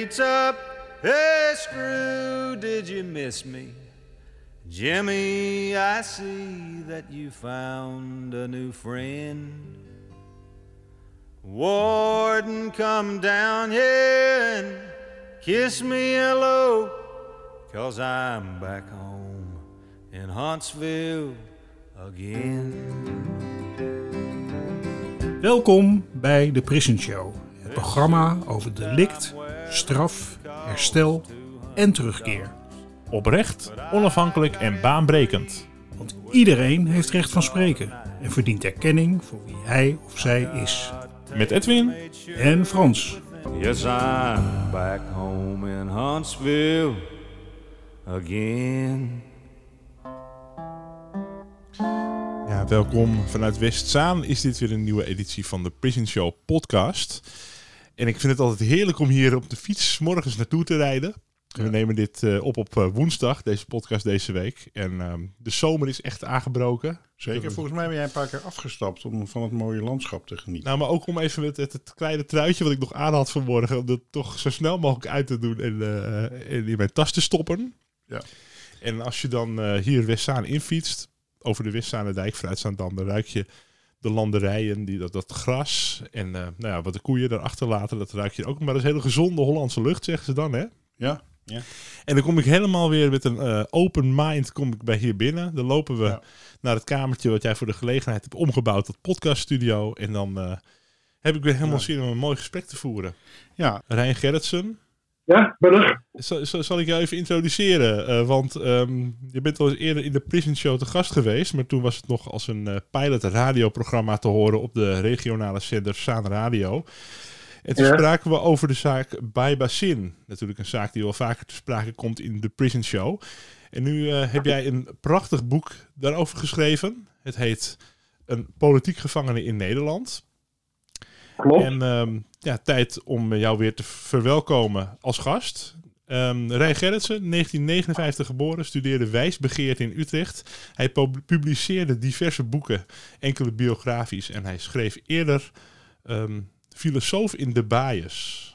gates up. Hey, Screw, did you miss me? Jimmy, I see that you found a new friend. Warden, come down here and kiss me hello, cause I'm back home in Huntsville again. Welkom bij de Prison Show, het programma over delict, straf, herstel en terugkeer. Oprecht, onafhankelijk en baanbrekend. Want iedereen heeft recht van spreken en verdient erkenning voor wie hij of zij is. Met Edwin En Frans. Yes, I'm back home in Huntsville again. Ja, welkom vanuit Westzaan. Is dit weer een nieuwe editie van de Prison Show podcast. En ik vind het altijd heerlijk om hier op de fiets morgens naartoe te rijden. We nemen dit eh, op op eh, woensdag, deze podcast deze week. En ehm, de zomer is echt aangebroken. Zeker, volgens mij ben jij een paar keer afgestapt om van het mooie landschap te genieten. Nou, maar ook om even met het, het kleine truitje wat ik nog aan had vanmorgen... om dat toch zo snel mogelijk uit te doen en, eh, en in mijn tas te stoppen. Ja. En als je dan hier Westzaan infietst, over de Westzaanendijk vanuit Zaandam... dan ruik je de landerijen, die, dat, dat gras en eh, nou ja, wat de koeien daarachter laten... dat ruik je ook. Maar dat is hele gezonde Hollandse lucht, zeggen ze dan, hè? Ja, ja. En dan kom ik helemaal weer met een eh, open mind kom ik bij hier binnen. Dan lopen we Ja. naar het kamertje wat jij voor de gelegenheid hebt omgebouwd tot podcaststudio. En dan eh, heb ik weer helemaal zin om een mooi gesprek te voeren. ja, Rijn Gerritsen, Ja, ben er. zal, zal, ik jou even introduceren? Eh, want ehm, je bent al eens eerder in de Prison Show te gast geweest. Maar toen was het nog als een eh, pilot radioprogramma te horen op de regionale zender Saan Radio. En toen Ja. spraken we over de zaak Bij Basin. Natuurlijk een zaak die wel vaker te sprake komt in de Prison Show. En nu eh, heb jij een prachtig boek daarover geschreven. Het heet Een politiek gevangene in Nederland. Klopt. En ehm, ja, tijd om jou weer te verwelkomen als gast. Ehm Rijn Gerritsen, 1959 geboren, studeerde wijsbegeerte in Utrecht. Hij pub- publiceerde diverse boeken, enkele biografisch. En hij schreef eerder ehm, Filosoof in de Bias.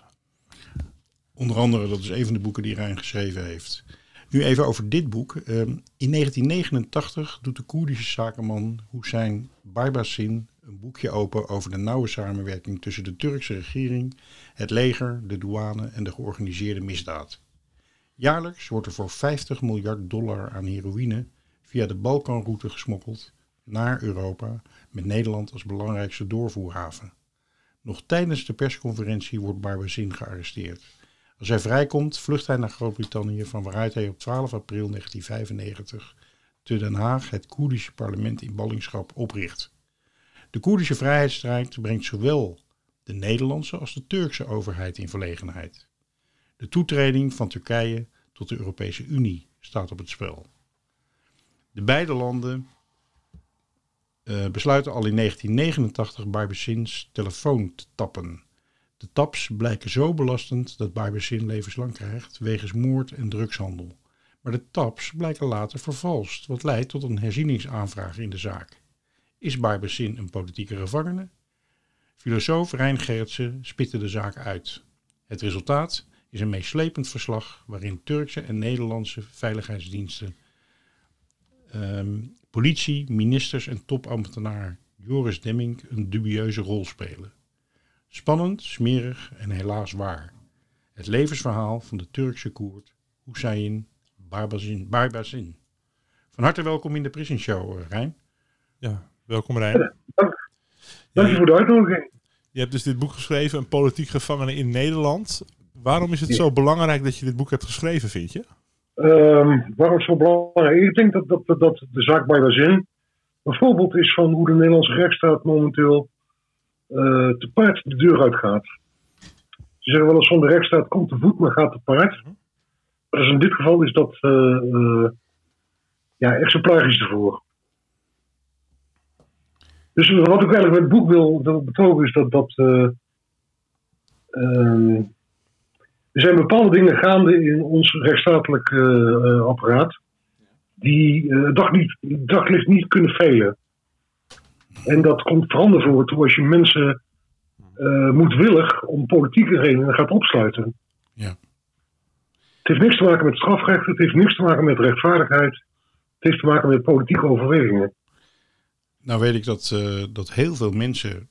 onder andere, dat is een van de boeken die Rijn geschreven heeft. Nu even over dit boek. Ehm, in 1989 doet de Koerdische zakenman Hussein Barbasin een boekje open over de nauwe samenwerking tussen de Turkse regering, het leger, de douane en de georganiseerde misdaad. Jaarlijks wordt er voor 50 miljard dollar aan heroïne via de Balkanroute gesmokkeld naar Europa met Nederland als belangrijkste doorvoerhaven. Nog tijdens de persconferentie wordt Barbasin gearresteerd. Als hij vrijkomt, vlucht hij naar Groot-Brittannië, van waaruit hij op 12 april 1995 te Den Haag het Koerdische parlement in ballingschap opricht. De Koerdische vrijheidsstrijd brengt zowel de Nederlandse als de Turkse overheid in verlegenheid. De toetreding van Turkije tot de Europese Unie staat op het spel. De beide landen eh, besluiten al in 1989 Barbesins telefoon te tappen. De taps blijken zo belastend dat Barbesin levenslang krijgt wegens moord en drugshandel. Maar de taps blijken later vervalst, wat leidt tot een herzieningsaanvraag in de zaak. Is Barbesin een politieke gevangene? Filosoof Rijn Gerritsen spitte de zaak uit. Het resultaat is een meeslepend verslag waarin Turkse en Nederlandse veiligheidsdiensten, ehm, politie, ministers en topambtenaar Joris Demming een dubieuze rol spelen. Spannend, smerig en helaas waar. Het levensverhaal van de Turkse Koerd Hussein Barbazin. Barbazin. Van harte welkom in de Prison Show, eh, Rijn. Ja, welkom Rijn. Dank je voor de uitnodiging. Je hebt dus dit boek geschreven, Een politiek gevangene in Nederland. Waarom is het zo belangrijk dat je dit boek hebt geschreven, vind je? Ehm, waarom is het zo belangrijk? Ik denk dat, dat, dat de zaak bij Bazin een voorbeeld is van hoe de Nederlandse rechtsstaat momenteel eh, te paard de deur uitgaat. Ze zeggen wel eens zonder rechtsstaat komt de voet, maar gaat te paard. Maar dus in dit geval is dat eh, eh, ja, exemplarisch ervoor. Dus wat ik eigenlijk met het boek wil, wil betogen is dat, dat eh, ehm, er zijn bepaalde dingen gaande in ons rechtsstatelijk eh, eh, apparaat die dag niet, daglicht niet kunnen velen. En dat komt naar voren toe als je mensen moedwillig om politieke redenen gaat opsluiten. Ja. Het heeft niks te maken met strafrecht, het heeft niks te maken met rechtvaardigheid. Het heeft te maken met politieke overwegingen. Nou weet ik dat, eh, dat heel veel mensen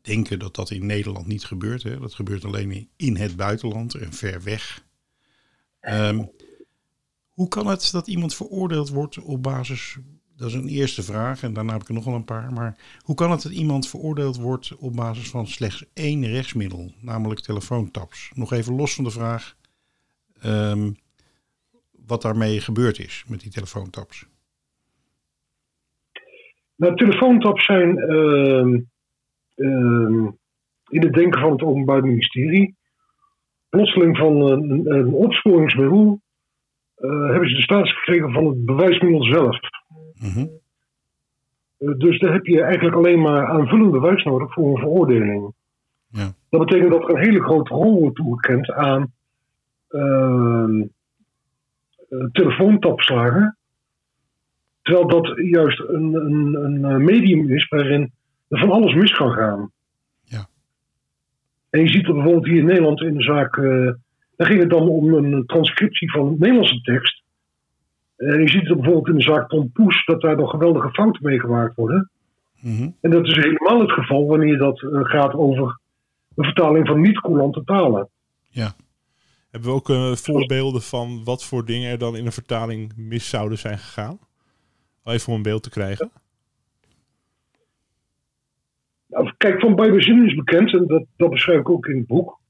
denken dat dat in Nederland niet gebeurt. Hè? Dat gebeurt alleen in- het buitenland en ver weg. Ehm, hoe kan het dat iemand veroordeeld wordt op basis... Dat is een eerste vraag en daarna heb ik er nog wel een paar. Maar hoe kan het dat iemand veroordeeld wordt op basis van slechts één rechtsmiddel, namelijk telefoontaps? Nog even los van de vraag ehm, wat daarmee gebeurd is met die telefoontaps. Nou, telefoontaps zijn ehm, ehm, in het denken van het Openbaar Ministerie. Plotseling van een, een opsporingsmiddel eh, hebben ze de status gekregen van het bewijsmiddel zelf. Mhm. Eh, dus daar heb je eigenlijk alleen maar aanvullend bewijs nodig voor een veroordeling. Ja. Dat betekent dat er een hele grote rol wordt toegekend aan ehm eh, telefoontapslagen. Terwijl dat juist een, een, een eh, medium is waarin er van alles mis kan gaan. Ja. En je ziet dat bijvoorbeeld hier in Nederland in de zaak. eh daar ging het dan om een transcriptie van een Nederlandse tekst. En je ziet het bijvoorbeeld in de zaak Tom Poes dat daar nog geweldige fouten mee gemaakt worden. Mhm. En dat is helemaal het geval wanneer dat eh, gaat over de vertaling van niet-coulante talen. Hebben we ook voorbeelden van wat voor dingen er dan in een vertaling mis zouden zijn gegaan? Even om een beeld te krijgen. Nou, kijk, van Bijbelzin is bekend, en dat, dat beschrijf ik ook in het boek,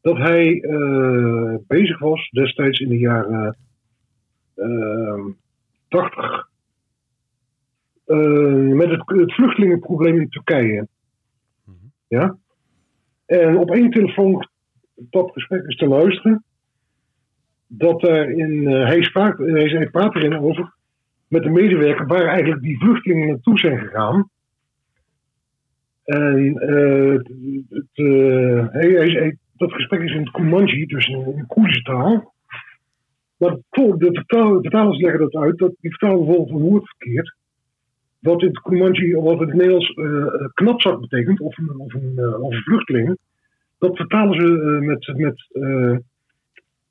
dat hij eh, bezig was destijds in de jaren eh, 80 eh, met het, het vluchtelingenprobleem in Turkije. Ja? En op één telefoon dat gesprek is te luisteren, dat er in, eh, hij, sprak, hij, hij praat erin over met de medewerker waar eigenlijk die vluchtelingen naartoe zijn gegaan. En hij- dat gesprek is in het Kumanji, dus in Koerdische taal. Maar de vertalers leggen dat uit, dat die vertalen bijvoorbeeld een woord verkeerd. Wat in het Kumanji, wat in het Nederlands eh knapzak betekent, of een, of, een, of vluchteling. Dat vertalen ze met. met eh,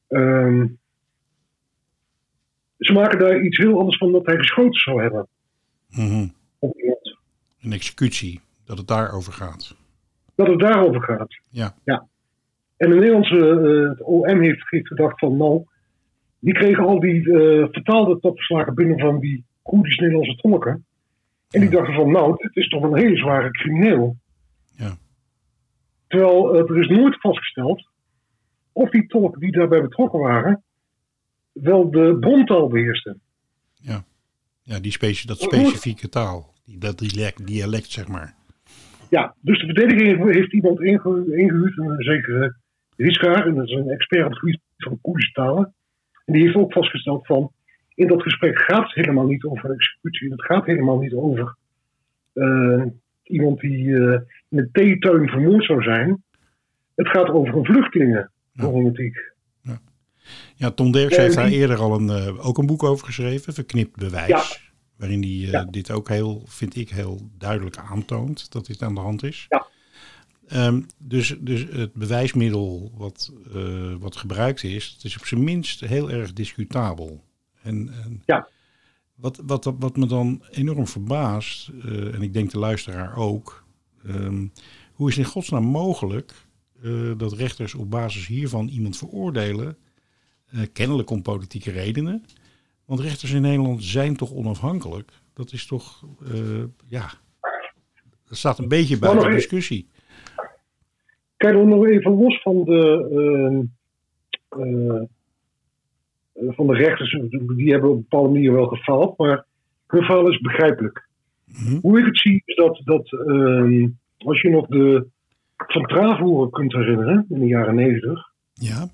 ehm, ze maken daar iets heel anders van dat hij geschoten zou hebben Mhm. Een executie, dat het daarover gaat. Dat het daarover gaat. Ja. ja. En de Nederlandse eh, het OM heeft, heeft gedacht van nou, die kregen al die eh, vertaalde topverslagen binnen van die Koerdisch-Nederlandse tolken. En die dachten van nou, dit is toch een hele zware crimineel. Ja. Terwijl eh, er is nooit vastgesteld of die tolken die daarbij betrokken waren, wel de brontaal beheersten. Ja, die specie, dat specifieke taal. Die, dat dialect, dialect, zeg maar. Ja, dus de verdediging heeft iemand inge- ingehuurd, een zekere Riskaar, en dat is een expert op het gebied van Koerdische talen. En die heeft ook vastgesteld van, in dat gesprek gaat het helemaal niet over executie, het gaat helemaal niet over eh, iemand die eh, in een theetuin vermoord zou zijn. Het gaat over een vluchtelingenproblematiek. Ja, Tom Derks heeft daar eerder al een, eh, ook een boek over geschreven, Verknipt Bewijs. Ja. Waarin hij eh, Ja. dit ook heel, vind ik, heel duidelijk aantoont dat dit aan de hand is. Ja. Ehm, dus, dus het bewijsmiddel wat, eh, wat gebruikt is, het is op zijn minst heel erg discutabel. En, en Ja. wat, wat, wat me dan enorm verbaast, en ik denk de luisteraar ook, ehm, hoe is het in godsnaam mogelijk dat rechters op basis hiervan iemand veroordelen, eh, kennelijk om politieke redenen. Want rechters in Nederland zijn toch onafhankelijk? Dat is toch, eh, ja, dat staat een beetje buiten nog e- discussie. Kijk dan nog even los van de, ehm, eh, van de rechters, die hebben op een bepaalde manier wel gefaald, maar hun faal is begrijpelijk. Mhm. Hoe ik het zie is dat, dat ehm, als je nog de Van Travoeren kunt herinneren, in de jaren negentig, Ja,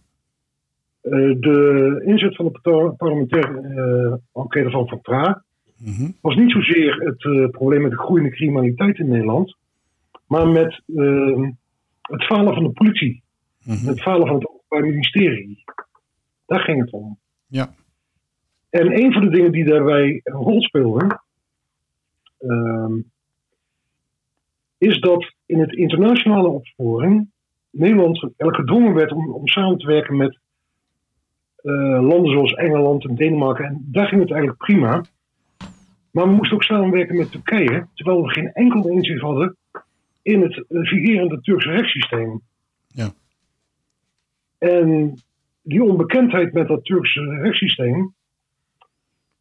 de inzet van de parlementaire eh, enquête van Van Tra mhm, was niet zozeer het eh, probleem met de groeiende criminaliteit in Nederland, maar met ehm, het falen van de politie. mhm. Het falen van het Openbaar Ministerie. Daar ging het om. ja, En een van de dingen die daarbij een rol speelden, ehm, is dat in het internationale opsporing Nederland gedwongen werd om, om samen te werken met eh, landen zoals Engeland en Denemarken. En daar ging het eigenlijk prima. Maar we moesten ook samenwerken met Turkije, terwijl we geen enkel inzicht hadden in het vigerende Turkse rechtssysteem. Ja. En die onbekendheid met dat Turkse rechtssysteem,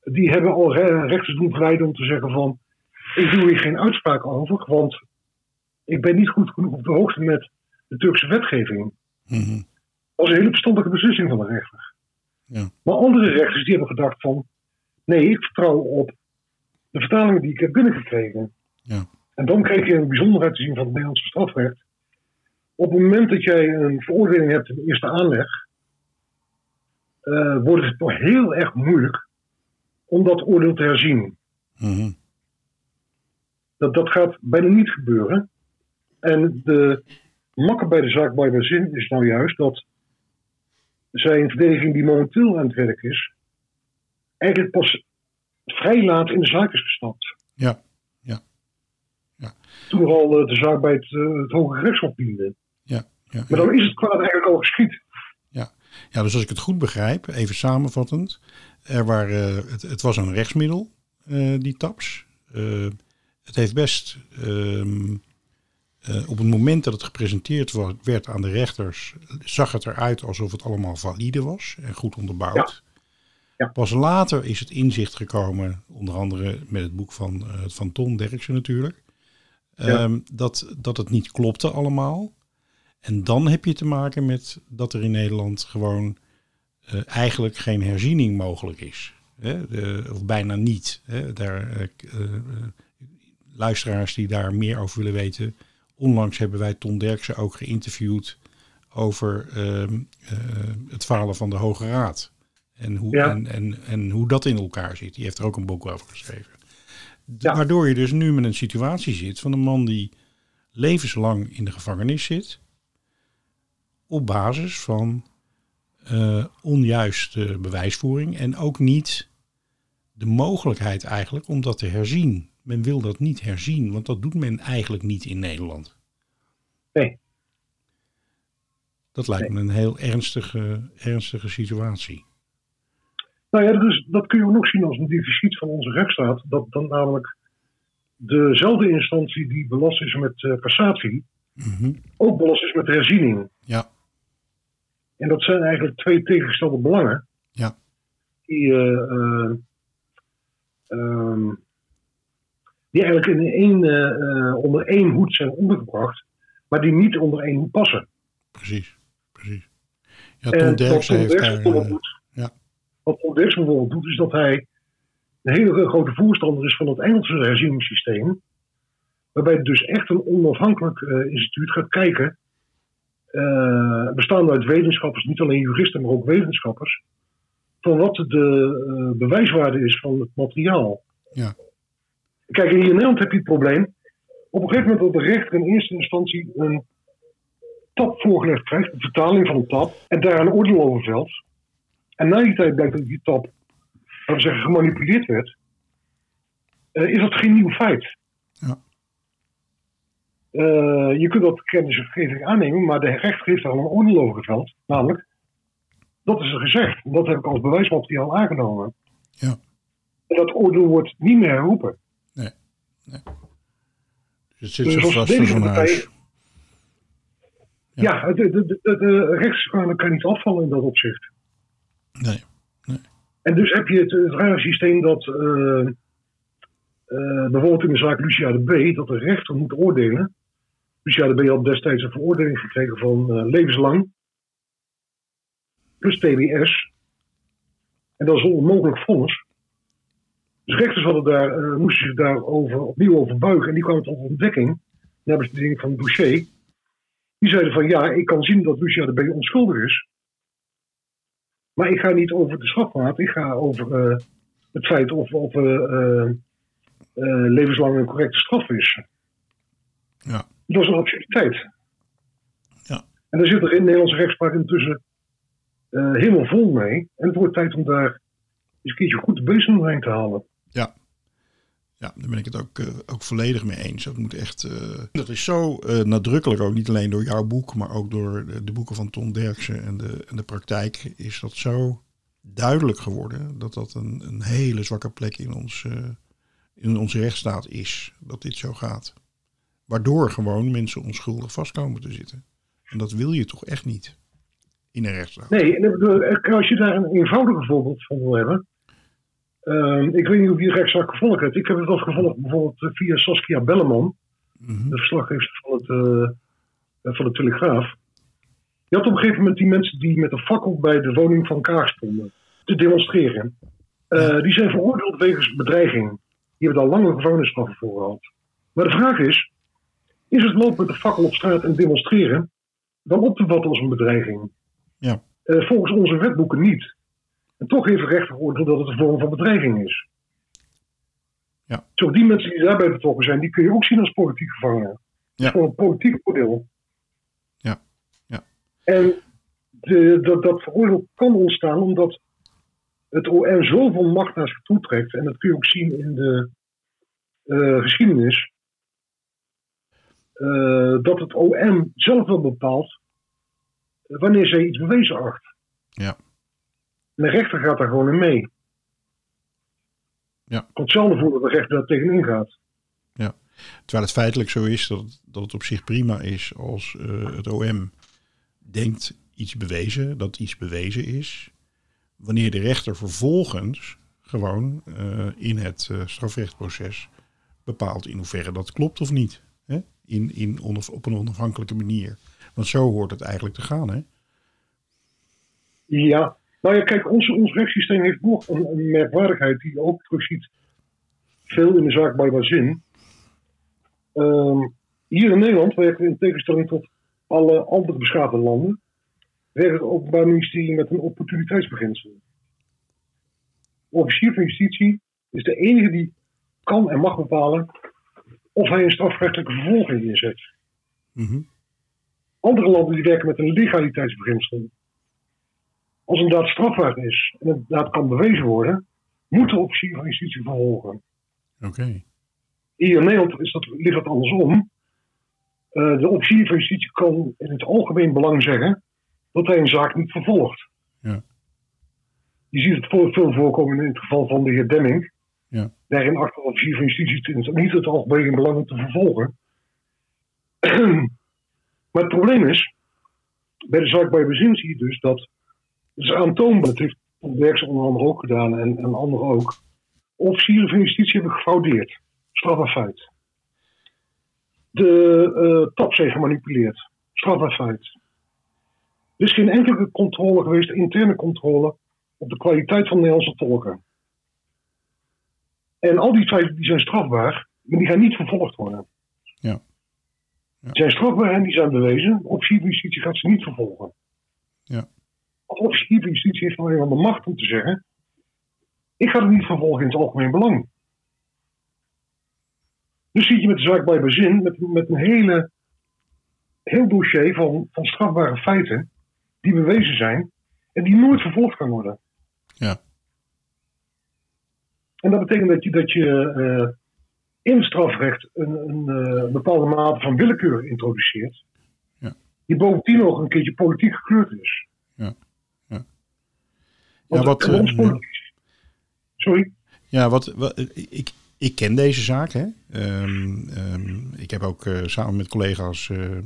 die hebben al re- rechters doen om te zeggen van, ik doe hier geen uitspraak over, want ik ben niet goed genoeg op de hoogte met de Turkse wetgeving. Dat was een hele verstandige beslissing van de rechter. Ja. Maar andere rechters die hebben gedacht van, nee, ik vertrouw op de vertalingen die ik heb binnengekregen. Ja. En dan kreeg je een bijzonderheid te zien van het Nederlandse strafrecht. Op het moment dat jij een veroordeling hebt in eerste aanleg, eh, wordt het toch heel erg moeilijk om dat oordeel te herzien. Mhm. Dat, dat gaat bijna niet gebeuren. En de makker bij de zaak bij zin is nou juist dat zijn verdediging die momenteel aan het werk is, eigenlijk pas vrij laat in de zaak is gestapt. Ja. Toen er al eh, de zaak bij het, eh, het Hoge Rechtshof diende. Ja. Ja. Maar dan is het kwaad eigenlijk al geschied. Ja, dus als ik het goed begrijp, even samenvattend. Er waren, het, het was een rechtsmiddel, eh, die TAPS. Eh, het heeft best, ehm, eh, op het moment dat het gepresenteerd werd aan de rechters, zag het eruit alsof het allemaal valide was en goed onderbouwd. Ja. Pas later is het inzicht gekomen, onder andere met het boek van, eh, van Ton Derksen natuurlijk, ehm, dat, dat het niet klopte allemaal. En dan heb je te maken met dat er in Nederland gewoon eh, eigenlijk geen herziening mogelijk is. Hè? De- of bijna niet. Hè? Daar, luisteraars die daar meer over willen weten. Onlangs hebben wij Ton Derksen ook geïnterviewd over ehm, eh, het falen van de Hoge Raad. En hoe, Ja. en, en, en hoe dat in elkaar zit. Die heeft er ook een boek over geschreven. Ja. Waardoor je dus nu met een situatie zit van een man die levenslang in de gevangenis zit. Op basis van eh, onjuiste bewijsvoering. En ook niet de mogelijkheid eigenlijk om dat te herzien. Men wil dat niet herzien, want dat doet men eigenlijk niet in Nederland. Nee. Dat lijkt me een heel ernstige, ernstige situatie. Nou ja, dus dat kun je ook nog zien als een deficit van onze rechtsstaat. Dat dan namelijk dezelfde instantie die belast is met eh, cassatie, Mhm. ook belast is met herziening. Ja, En dat zijn eigenlijk twee tegengestelde belangen. Ja. Die, eh, eh, ehm, die eigenlijk in één, eh, eh, onder één hoed zijn ondergebracht, maar die niet onder één hoed passen. precies. precies. Ja, Tom heeft Derksen daar... bijvoorbeeld eh, doet, ja. wat Tom bijvoorbeeld doet, is dat hij een hele grote voorstander is van het Engelse herzieningssysteem. Waarbij het dus echt een onafhankelijk instituut gaat kijken. bestaande uit wetenschappers, niet alleen juristen, maar ook wetenschappers. Van wat de bewijswaarde is van het materiaal. Ja. Kijk, hier in Nederland heb je het probleem. Op een gegeven moment dat de rechter in eerste instantie een tap voorgelegd krijgt, een vertaling van een tap, en daar een oordeel over velt. En na die tijd blijkt dat die tap, laten we zeggen, gemanipuleerd werd, eh, is dat geen nieuw feit. Ja. Eh, je kunt dat kennisgeving aannemen, maar de rechter heeft daar al een oordeel over geveld. Namelijk, dat is er gezegd. Dat heb ik als bewijsmateriaal aangenomen. Ja. En dat oordeel wordt niet meer herroepen. Het zit Dus zo als vast in zo'n verdedigende huis. Ja, de, de, de, de rechtsspraak kan niet afvallen in dat opzicht. Nee. En dus heb je het, het rare systeem dat eh, eh, bijvoorbeeld in de zaak Lucia de B, dat de rechter moet oordelen. Lucia de B had destijds een veroordeling gekregen van eh, levenslang. Plus TBS. En dat is een onmogelijk vonnis. Dus rechters hadden daar, eh, moesten zich daarover opnieuw over buigen. En die kwamen tot ontdekking, na bestudering van Boucher. Die zeiden van ja, ik kan zien dat Lucia de B onschuldig is. Maar ik ga niet over de strafmaat, ik ga over eh, het feit of, of eh, levenslang een correcte straf is. Ja. Dat is een absurditeit. Ja. En daar zit er in de Nederlandse rechtspraak intussen helemaal vol mee. En het wordt tijd om daar eens een keertje goed de bezem doorheen te halen. Ja, Ja, daar ben ik het ook, eh, ook volledig mee eens. Dat moet echt. eh, dat is zo eh, nadrukkelijk, ook niet alleen door jouw boek, maar ook door de, boeken van Ton Derksen en de, en de praktijk, is dat zo duidelijk geworden dat dat een, een hele zwakke plek in, ons, in onze rechtsstaat is. Dat dit zo gaat. Waardoor gewoon mensen onschuldig vast komen te zitten. En dat wil je toch echt niet in een rechtsstaat. Nee, als je daar een eenvoudiger voorbeeld van wil hebben. Ehm, ik weet niet of je de rechtszaak gevolgd hebt. Ik heb het wel gevolgd bijvoorbeeld eh, via Saskia Belleman, Mhm. de verslaggever van, het, eh, van de Telegraaf. Je had op een gegeven moment die mensen die met een fakkel bij de woning van Kaag stonden te demonstreren. Eh, die zijn veroordeeld wegens bedreiging. Die hebben daar lange gevangenisstraffen voor gehad. Maar de vraag is: is het lopen met een fakkel op straat en demonstreren dan op te vatten als een bedreiging? Ja. Eh, volgens onze wetboeken niet. En toch heeft de rechter geoordeeld dat het een vorm van bedreiging is. Ja. Zo, die mensen die daarbij betrokken zijn, die kun je ook zien als politiek gevangenen. Ja. gewoon een politiek oordeel. Ja. Ja. En de, dat, dat veroordeel kan ontstaan omdat het OM zoveel macht naar zich toe trekt. En dat kun je ook zien in de eh, geschiedenis. eh, dat het OM zelf wel bepaalt wanneer zij iets bewezen acht. Ja. De rechter gaat daar gewoon in mee. Ja. Komt zelden voor dat de rechter daar tegenin gaat. Terwijl het feitelijk zo is dat het, dat het op zich prima is als eh, het OM denkt iets bewezen, dat iets bewezen is. Wanneer de rechter vervolgens gewoon eh, in het eh, strafrechtproces bepaalt in hoeverre dat klopt of niet. Hè? In, in onaf- op een onafhankelijke manier. Want zo hoort het eigenlijk te gaan. Hè? Ja, nou ja, kijk, ons, ons rechtssysteem heeft nog een, een merkwaardigheid die je ook terugziet veel in de zaak bij Bazin. Ehm hier in Nederland werken we in tegenstelling tot alle andere beschaafde landen, werkt het Openbaar Ministerie met een opportuniteitsbeginsel. De officier van justitie is de enige die kan en mag bepalen of hij een strafrechtelijke vervolging inzet. Mhm. Andere landen die werken met een legaliteitsbeginsel. Als een daad strafbaar is en een daad kan bewezen worden, moet de officier van justitie vervolgen. Oké. Hier in Nederland is dat, ligt dat andersom. Eh, de officier van justitie kan in het algemeen belang zeggen dat hij een zaak niet vervolgt. Ja. Je ziet het voor- veel voorkomen in het geval van de heer Demming. Ja. Daarin achter de officier van justitie het niet het algemeen belang om te vervolgen. maar het probleem is, bij de zaak bij bezin zie je dus dat het is aantoonbaar, dat heeft onder andere ook gedaan en, en anderen ook. Officieren van justitie hebben gefraudeerd. Strafbaar feit. De eh tap zijn gemanipuleerd. Strafbaar feit. Er is geen enkele controle geweest, interne controle, op de kwaliteit van Nederlandse tolken. En al die feiten die zijn strafbaar, maar die gaan niet vervolgd worden. Ja. Ja. Die zijn strafbaar en die zijn bewezen. De officier van justitie gaat ze niet vervolgen. Officier van justitie heeft alleen maar de macht om te zeggen: ik ga het niet vervolgen in het algemeen belang. Dus zie je met de zaak bij bezin, met, met een hele, heel dossier van, van strafbare feiten die bewezen zijn en die nooit vervolgd kan worden. Ja. En dat betekent dat je, dat je eh, in het strafrecht een, een eh, bepaalde mate van willekeur introduceert, Ja. die bovendien nog een keertje politiek gekleurd is. Ja. Want Ja, wat, eh, Sorry? Ja, wat, wat ik, ik ken deze zaak. Hè. Ehm, ehm, ik heb ook eh, samen met collega's eh, eh,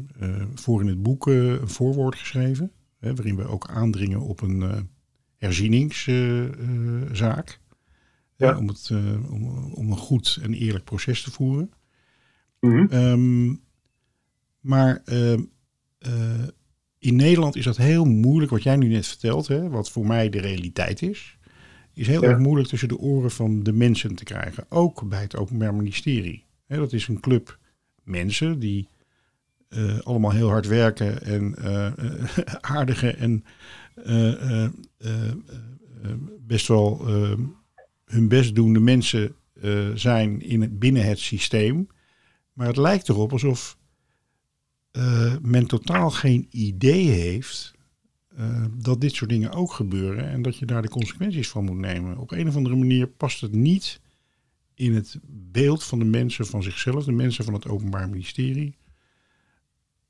voor in het boek eh, een voorwoord geschreven. Hè, waarin we ook aandringen op een eh herzieningszaak. Ja. om, het, eh, om, om een goed en eerlijk proces te voeren. Ehm, maar ehm, eh, in Nederland is dat heel moeilijk, wat jij nu net vertelt, hè, wat voor mij de realiteit is. Is heel Ja. erg moeilijk tussen de oren van de mensen te krijgen. Ook bij het Openbaar Ministerie. Hè, dat is een club mensen die eh, allemaal heel hard werken en eh, aardige en eh, best wel hun best doende mensen zijn in het, binnen het systeem. Maar het lijkt erop alsof eh, men totaal geen idee heeft eh, dat dit soort dingen ook gebeuren en dat je daar de consequenties van moet nemen. Op een of andere manier past het niet in het beeld van de mensen van zichzelf, de mensen van het Openbaar Ministerie,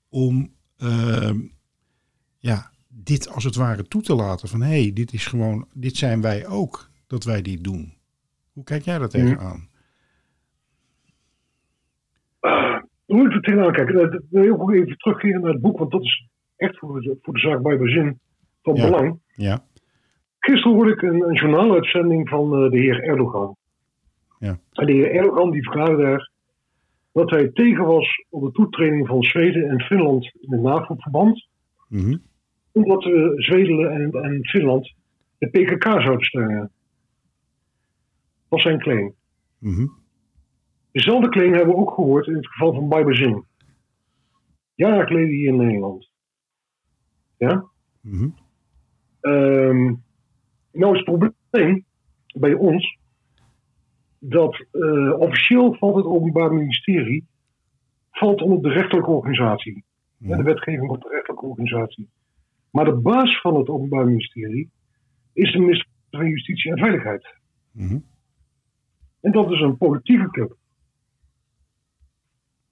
om ehm, ja, dit als het ware toe te laten. Van hé, hey, dit is gewoon, dit zijn wij ook, dat wij dit doen. Hoe kijk jij daar tegenaan? Uh, hoe ik er tegenaan kijk, uh, wil ik ook even terugkeren naar het boek, want dat is echt voor de, voor de zaak bij bezin van Ja. belang. Ja, Gisteren hoorde ik een, een journaaluitzending van eh, de heer Erdogan. Ja. En de heer Erdogan die verklaarde daar dat hij tegen was op de toetreding van Zweden en Finland in het NAVO-verband. mhm, Omdat we Zweden en, en Finland de PKK zouden steunen. Dat was zijn claim. mhm, Dezelfde claim hebben we ook gehoord in het geval van Baybazin. Jaren geleden hier in Nederland. Ja? mhm, Ehm, nou is het probleem bij ons dat eh, officieel valt het Openbaar Ministerie valt onder de rechterlijke organisatie. Ja, de wetgeving op de rechterlijke organisatie. Maar de baas van het Openbaar Ministerie is de minister van Justitie en Veiligheid. mhm. En dat is een politieke club.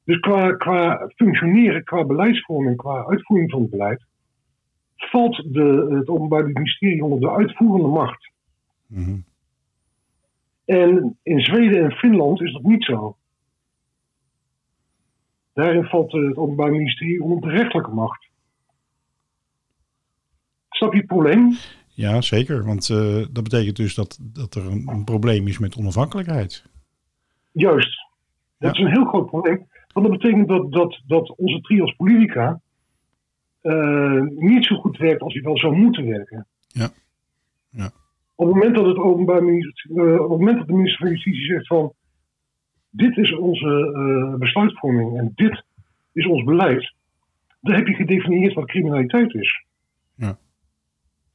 Dus qua, qua functioneren, qua beleidsvorming, qua uitvoering van het beleid, valt de, het Openbaar Ministerie onder de uitvoerende macht. mhm. En in Zweden en Finland is dat niet zo. Daarin valt het Openbaar Ministerie onder de rechterlijke macht. Snap je het probleem? Ja, zeker. Want eh, dat betekent dus dat, dat er een, een probleem is met onafhankelijkheid. Juist. Dat Ja. is een heel groot probleem. Want dat betekent dat, dat, dat onze trios politica eh, niet zo goed werkt als hij wel zou moeten werken. Ja. Ja. Op het moment dat het openbaar minister, eh, op het moment dat de minister van Justitie zegt van dit is onze eh, besluitvorming en dit is ons beleid, dan heb je gedefinieerd wat criminaliteit is. Ja.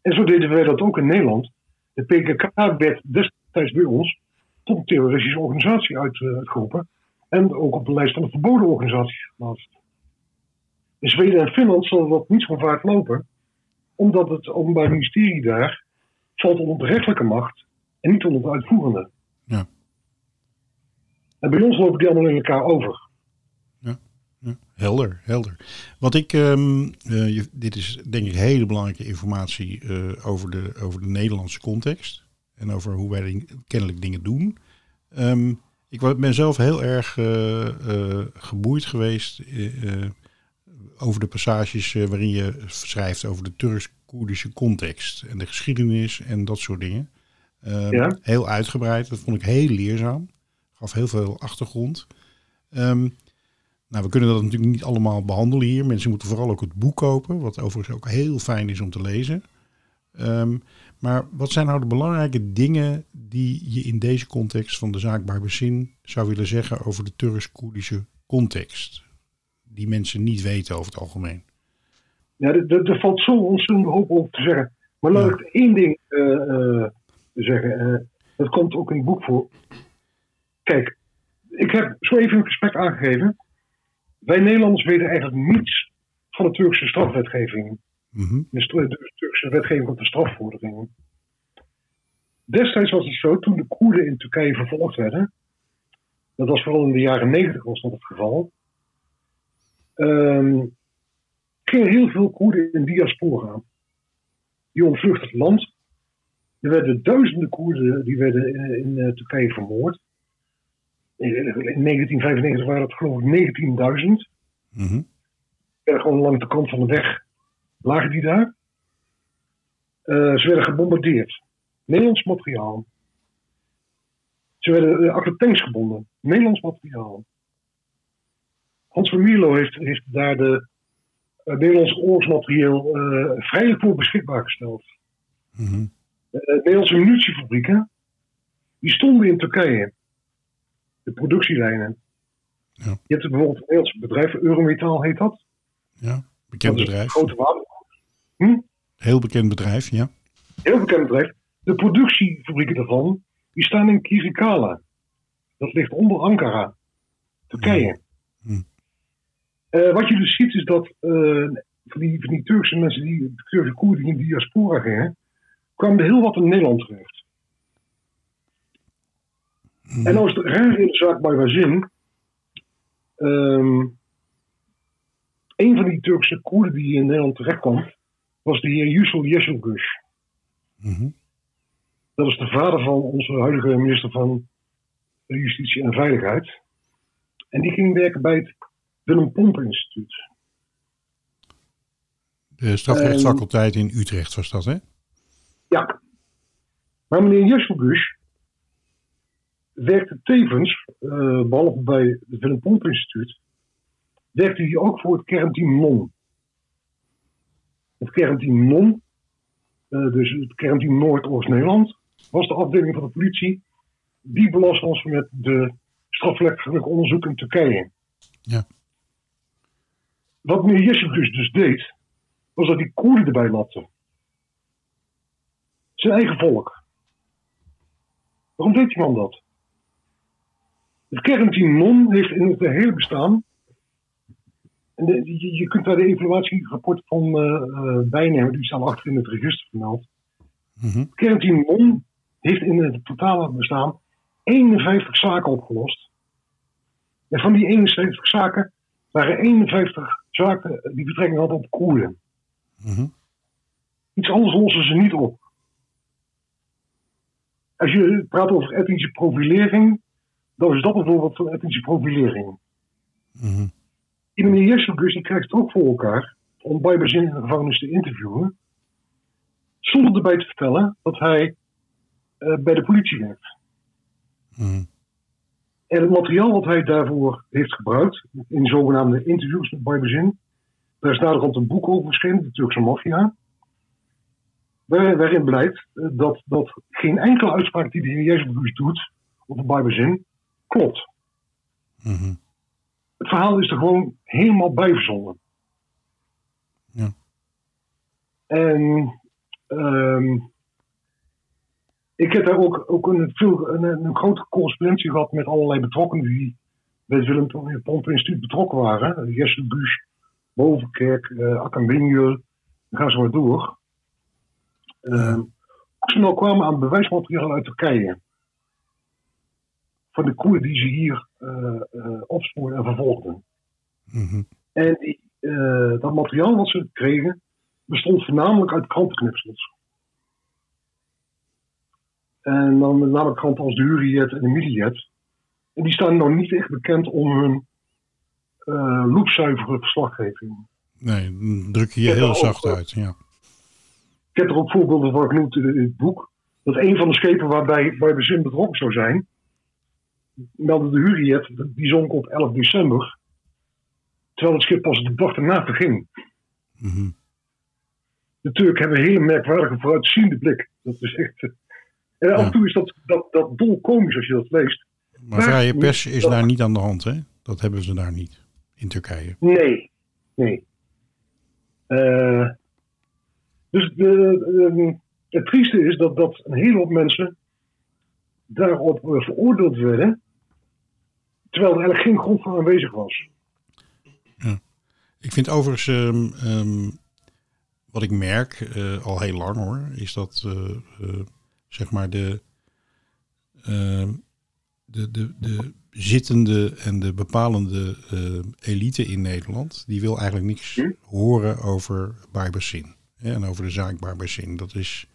En zo deden wij dat ook in Nederland. De PKK werd destijds bij ons tot een terroristische organisatie uit, uitgeroepen. En ook op de lijst van de verboden organisaties geplaatst. In Zweden en Finland zal dat niet zo vaak lopen, omdat het Openbaar Ministerie daar valt onder de rechtelijke macht en niet onder de uitvoerende. Ja. En bij ons lopen die allemaal in elkaar over. Ja, helder, helder. Wat ik, ehm, eh, dit is denk ik hele belangrijke informatie eh, over, de, over de Nederlandse context. En over hoe wij kennelijk dingen doen. Ehm, ik ben zelf heel erg eh, eh, geboeid geweest eh, over de passages waarin je schrijft over de Turks-Koerdische context. En de geschiedenis en dat soort dingen. Ehm, Ja. Heel uitgebreid, dat vond ik heel leerzaam. Gaf heel veel achtergrond. Ehm, nou, we kunnen dat natuurlijk niet allemaal behandelen hier. Mensen moeten vooral ook het boek kopen, wat overigens ook heel fijn is om te lezen. Ehm, maar wat zijn nou de belangrijke dingen die je in deze context van de zaak Barbezin zou willen zeggen over de Turks-Koerdische context? Die mensen niet weten over het algemeen. Ja, er- valt zo ontzettend hoop over te zeggen. Maar laat Ja. ik één ding eh, eh, zeggen. eh, dat komt ook in het boek voor. Kijk, ik heb zo even een gesprek aangegeven. Wij Nederlanders weten eigenlijk niets van de Turkse strafwetgeving. Mhm, De, Turkse wetgeving op de strafvorderingen. Destijds was het zo, toen de Koerden in Turkije vervolgd werden. Dat was vooral in de jaren negentig was dat het geval. ehm, gingen heel veel Koerden in diaspora. Die ontvluchtten het land. Er werden duizenden Koerden die werden in, in eh, Turkije vermoord. In, in 1995 waren het geloof ik 19.000 mhm, werden gewoon langs de kant van de weg lagen die daar. Eh, ze werden gebombardeerd. Nederlands materiaal. Ze werden uh, achter tanks gebonden. Nederlands materiaal. Hans van Mierlo heeft, heeft daar de uh, Nederlandse oorlogsmateriaal uh, vrijelijk voor beschikbaar gesteld. mhm, Uh, Nederlandse munitiefabrieken, die stonden in Turkije. De productielijnen. Ja. Je hebt bijvoorbeeld een Nederlands bedrijf, Eurometaal heet dat. ja. Bekend bedrijf. grote wapen. Heel bekend bedrijf, ja. heel bekend bedrijf. De productiefabrieken daarvan, die staan in Kirikala. Dat ligt onder Ankara, Turkije. Hmm. Uh, wat je dus ziet is dat uh, van, die, van die Turkse mensen, die de Turkse Koerden die in diaspora gingen, kwamen er heel wat in Nederland terecht. En als het raar in de zaak bij Wazin, ehm een van die Turkse Koerden die in Nederland terecht kwam, was de heer Yusuf Yeşilgöz. Mhm. Dat is de vader van onze huidige minister van Justitie en Veiligheid. En die ging werken bij het Willem Pomp Instituut. De strafrechtsfaculteit in Utrecht was dat, hè? Ja. Maar meneer Yeşilgöz werkte tevens, eh, behalve bij het Willem Pomp Instituut, werkte hij ook voor het kernteam NON. Het kernteam NON, eh, dus het kernteam Noord-Oost-Nederland, was de afdeling van de politie. Die belast ons met de strafrechtelijk onderzoek in Turkije. Ja. Wat meneer Yeşilgöz dus deed, was dat hij Koerden erbij lapte. Zijn eigen volk. Waarom deed die man dat? Het kernteam NON heeft in het hele bestaan. En de- je, je kunt daar de evaluatierapport van bijnemen, die staan achter in het register vermeld. Kernteam NON heeft in het totale bestaan 51 zaken opgelost. En van die 71 zaken waren 51 zaken die betrekking hadden op Koerden. Mhm. Iets anders lossen ze niet op. Als je praat over etnische profilering, dan is dat een voorbeeld van etnische profilering. Mhm. Die meneer Jesselgus die krijgt het ook voor elkaar om bij bezin in de gevangenis te interviewen, zonder erbij te vertellen dat hij eh, bij de politie werkt. Mhm. En het materiaal wat hij daarvoor heeft gebruikt, in zogenaamde interviews met Bijbezin, daar is naderhand een boek over verschenen, de Turkse maffia. waar- Waarin blijkt eh, dat, dat geen enkele uitspraak die de heer Jezus doet op de klopt. Mhm. Het verhaal is er gewoon helemaal bij verzonnen. Ja. En ehm, ik heb daar ook, ook een, veel, een, een grote correspondentie gehad met allerlei betrokkenen die bij het Willem Pomp Instituut betrokken waren. Jesse Busch, Bovenkerk, uh, Winjul, ga zo maar door. Ehm, Ook ze nou kwamen aan bewijsmateriaal uit Turkije. Van de koer die ze hier eh eh, opspoorden en vervolgden. Mhm. En die, eh, dat materiaal wat ze kregen bestond voornamelijk uit krantenknipsels. En dan met name kranten als de Hurriyet en de Milliet. En die staan nou niet echt bekend om hun eh loepzuivere verslaggeving. Nee, dan druk je heel zacht uit. Ja. Ik heb er ook voorbeelden van genoemd in het boek. Dat een van de schepen waarbij bij bezin betrokken zou zijn, meldde de Hurriyet, die zonk op 11 december. Terwijl het schip pas de dag erna verging. Mhm. De Turken hebben een hele merkwaardige vooruitziende blik. Dat is echt. eh, En af en toe is dat, dat, dat dolkomisch als je dat leest. Maar Maar- vrije pers is daar niet aan de hand, hè? Dat hebben ze daar niet in Turkije. Nee, nee. Eh, dus de, de- het trieste is dat, dat een hele hoop mensen daarop veroordeeld werden, terwijl er eigenlijk geen grond voor aanwezig was. Ik vind overigens, ehm, ehm, wat ik merk, eh, al heel lang hoor, is dat eh, eh, zeg maar de, ehm, de, de, de zittende en de bepalende elite in Nederland, die wil eigenlijk niks Hm? horen over Barbasin hè, en over de zaak Barbasin. Dat is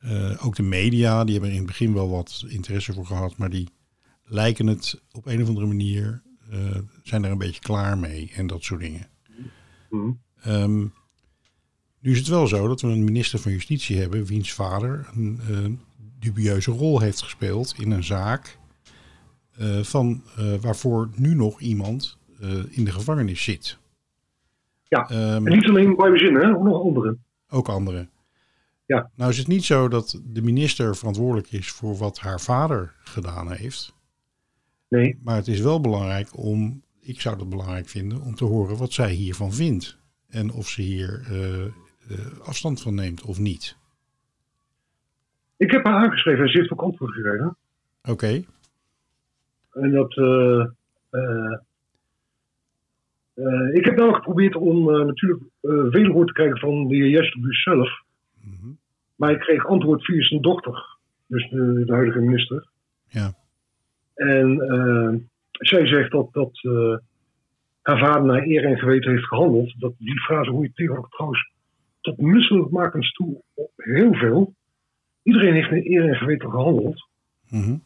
eh, ook de media, die hebben er in het begin wel wat interesse voor gehad, maar die lijken het op een of andere manier, eh, zijn er een beetje klaar mee en dat soort dingen. Hm. Ehm, nu is het wel zo dat we een minister van Justitie hebben, wiens vader een eh, dubieuze rol heeft gespeeld in een zaak van, waarvoor nu nog iemand in de gevangenis zit. Ja, Ehm, En niet alleen bij bezin, hè, ook nog anderen. ook anderen. Ja. Nou is het niet zo dat de minister verantwoordelijk is voor wat haar vader gedaan heeft. Nee, Maar het is wel belangrijk om, ik zou het belangrijk vinden, om te horen wat zij hiervan vindt. En of ze hier eh, eh, afstand van neemt of niet. ik heb haar aangeschreven en ze heeft ook antwoord gegeven. Oké, En dat. eh, ik heb nou geprobeerd om natuurlijk eh wederhoor te krijgen van de heer Jesterbuus zelf. Mhm. Maar ik kreeg antwoord via zijn dochter, dus de, de huidige minister. ja. En eh, zij zegt dat, dat eh, haar vader naar eer en geweten heeft gehandeld. Dat, die frase hoe je tegenwoordig trouwens tot misselijkmakends toe op heel veel. Iedereen heeft naar eer en geweten gehandeld. Mhm.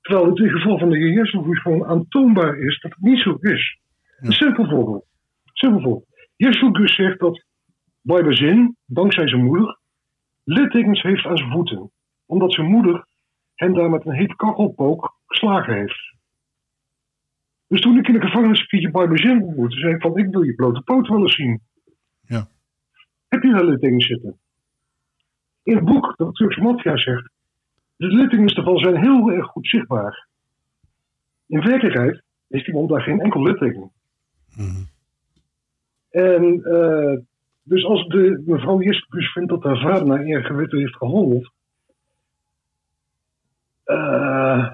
Terwijl het in het geval van de heer Jesselgoes gewoon aantoonbaar is dat het niet zo is. Een simpel voorbeeld. Simpel voorbeeld. Jesselgoes zegt dat Zin, dankzij zijn moeder, littekens heeft aan zijn voeten. Omdat zijn moeder hem daar met een hete kachelpook geslagen heeft. Dus toen ik in de gevangenis een keertje Barbazin ontmoette, zei ik van ik wil je blote poot wel eens zien. Ja. Heb je daar littekens zitten? In het boek dat Turkse maffia zegt, de littekens ervan zijn heel erg goed zichtbaar. In werkelijkheid heeft iemand daar geen enkel litteken. Mhm. En eh, dus als de mevrouw Jeskus vindt dat haar vader naar eer geweten heeft gehandeld, eh,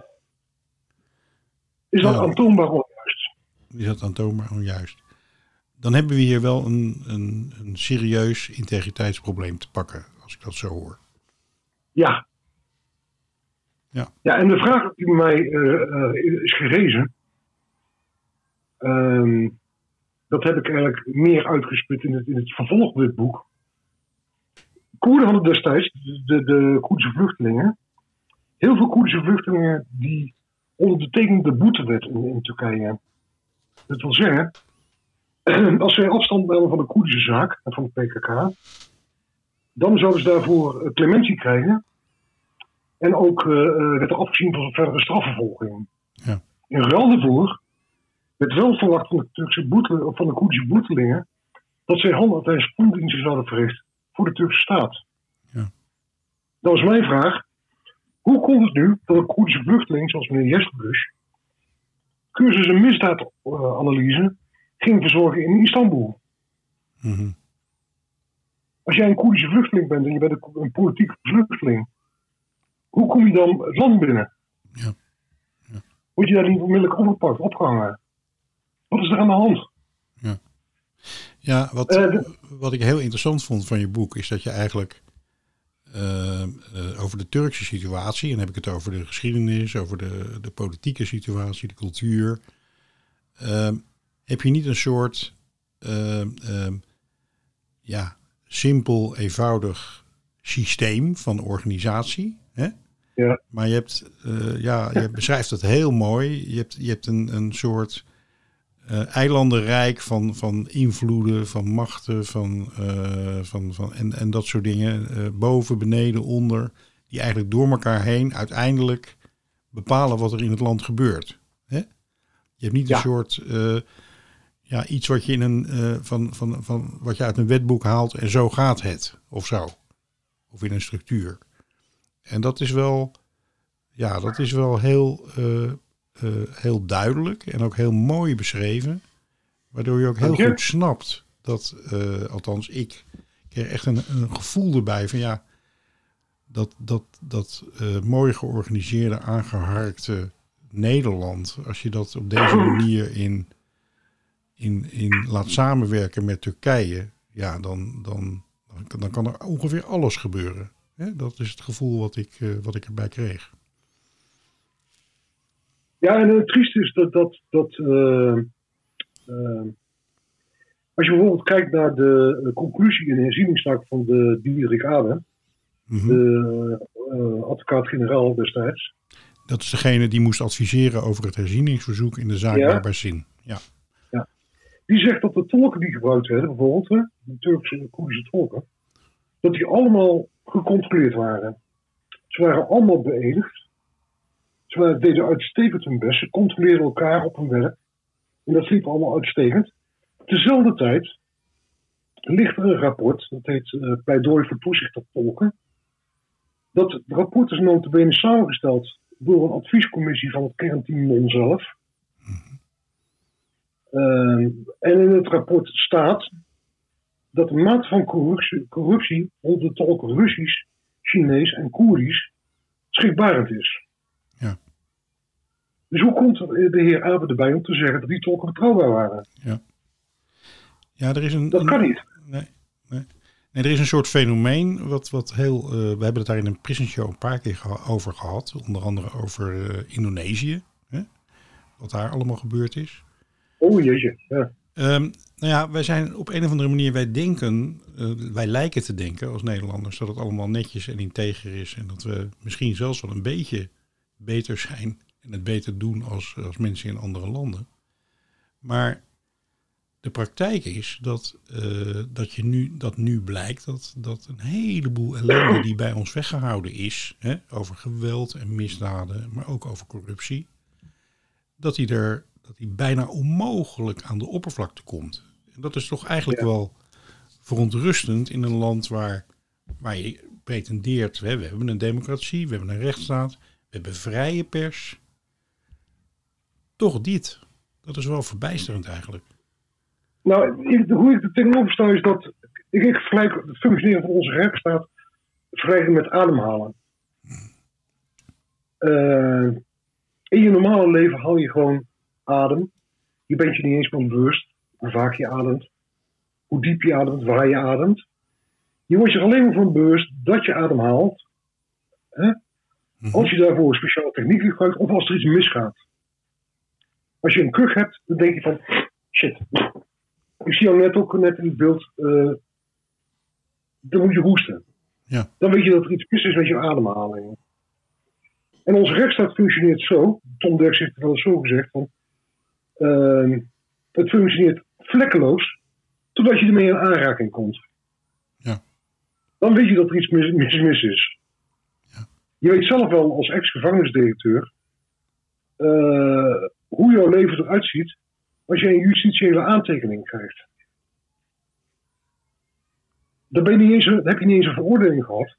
is dat Ja. aantoonbaar onjuist. Is dat aantoonbaar onjuist? Dan hebben we hier wel een, een, een serieus integriteitsprobleem te pakken, als ik dat zo hoor. Ja. Ja. Ja, en de vraag die bij mij eh, eh, is gerezen, ehm, dat heb ik eigenlijk meer uitgesput in het, in het vervolg van dit boek. Koerden hadden destijds, de, de Koerdische vluchtelingen, heel veel Koerdische vluchtelingen die ondertekenden de boetewet in, in Turkije. Dat wil zeggen, als zij afstand namen van de Koerdische zaak en van de PKK, dan zouden ze daarvoor eh, clementie krijgen. En ook eh, werd er afgezien van verdere strafvervolging. Ja. In ruil daarvoor werd wel verwacht van de, Turkse van de Koerdische boetelingen dat zij handen en spoeddiensten zouden verrichten voor de Turkse staat. Ja. Dat was mijn vraag. Hoe komt het nu dat een Koerdische vluchteling, zoals meneer Jesperbush, cursus en misdaadanalyse ging verzorgen in Istanbul? Mhm. Als jij een Koerdische vluchteling bent en je bent een, politieke vluchteling, hoe kom je dan het land binnen? Ja. Word je daar niet onmiddellijk opgepakt, opgehangen? Wat is er aan de hand? Ja, wat, Eh, wat ik heel interessant vond van je boek is dat je eigenlijk eh, eh, over de Turkse situatie, en dan heb ik het over de geschiedenis, over de, de politieke situatie, de cultuur, eh, heb je niet een soort eh, eh, ja, simpel, eenvoudig systeem van organisatie. Hè? Ja. Maar je hebt, ja, je beschrijft het heel mooi. Je hebt, je hebt een, een soort eh, eilandenrijk van, van invloeden, van machten, van, eh, van, van, en, en dat soort dingen. eh, boven, beneden, onder. Die eigenlijk door elkaar heen uiteindelijk bepalen wat er in het land gebeurt. Hè? Je hebt niet Ja. een soort ja, iets wat je in een van, van, van wat je uit een wetboek haalt en zo gaat het. Of zo. Of in een structuur. En dat is wel, ja, dat is wel heel, eh, heel duidelijk en ook heel mooi beschreven. Waardoor je ook heel goed snapt dat, eh, althans ik, kreeg echt een, een gevoel erbij van ja, dat, dat, dat eh, mooi georganiseerde, aangeharkte Nederland, als je dat op deze manier in, in, in laat samenwerken met Turkije, ja, dan, dan, dan, dan kan er ongeveer alles gebeuren. Hè? Dat is het gevoel wat ik, wat ik erbij kreeg. Ja, en het trieste is dat, dat, dat eh, eh, als je bijvoorbeeld kijkt naar de conclusie in de herzieningszaak van de Diederik Ade, Mhm. de eh, advocaat-generaal destijds, Dat is degene die moest adviseren over het herzieningsverzoek in de zaak Ja. Barbazin. Ja. die zegt dat de tolken die gebruikt werden, bijvoorbeeld hè, de Turkse en Koerdische tolken, dat die allemaal gecontroleerd waren. Ze waren allemaal beëdigd. Ze deden uitstekend hun best. Ze controleerden elkaar op hun werk. En dat liep allemaal uitstekend. Tezelfde tijd ligt er een rapport, dat heet eh, Pleidooi voor toezicht op tolken. Dat rapport is notabene samengesteld door een adviescommissie van het kernteam NON zelf. Ehm, en in het rapport staat dat de mate van corruptie, corruptie onder de tolken Russisch, Chinees en Koerdisch schrikbarend is. Ja. Dus hoe komt de heer Abe erbij om te zeggen dat die tolken betrouwbaar waren? ja, er is een. Dat kan niet. Nee, nee. nee, er is een soort fenomeen wat, wat heel. eh, we hebben het daar in een prison show een paar keer geha- over gehad. Onder andere over eh, Indonesië. wat daar allemaal gebeurd is. Oh jeetje, ja. Ehm, nou ja, wij zijn op een of andere manier, wij denken, eh, wij lijken te denken als Nederlanders dat het allemaal netjes en integer is. En dat we misschien zelfs wel een beetje beter zijn en het beter doen als, als mensen in andere landen. Maar de praktijk is dat, eh, dat, je nu, dat nu blijkt dat, dat een heleboel ellende die bij ons weggehouden is, hè, over geweld en misdaden, maar ook over corruptie, dat die er dat die bijna onmogelijk aan de oppervlakte komt. En dat is toch eigenlijk Ja. wel verontrustend in een land waar, waar je pretendeert, hè, we hebben een democratie, we hebben een rechtsstaat, we hebben vrije pers. Toch dit. Dat is wel verbijsterend eigenlijk. Nou, hoe ik er tegenover sta is dat ik, ik vergelijk het functioneren van onze rechtsstaat vergelijken met ademhalen. Eh, in je normale leven haal je gewoon adem. Je bent je niet eens van bewust hoe vaak je ademt, hoe diep je ademt, waar je ademt. Je wordt je er alleen maar van bewust dat je adem haalt. Hè? Als je daarvoor een speciale techniek gebruikt of als er iets misgaat. Als je een kuch hebt, dan denk je van shit, ik zie jou net ook net in het beeld. eh dan moet je hoesten. Ja. Dan weet je dat er iets mis is met je ademhaling. En onze rechtsstaat functioneert zo. Tom Derks heeft het wel eens zo gezegd. Van, ehm, het functioneert vlekkeloos. Totdat je ermee in aanraking komt. Ja. Dan weet je dat er iets mis, mis, mis is. Ja. Je weet zelf wel als ex-gevangenisdirecteur. eh, hoe jouw leven eruit ziet als je een justitiële aantekening krijgt. Dan, ben je niet eens, dan heb je niet eens een veroordeling gehad.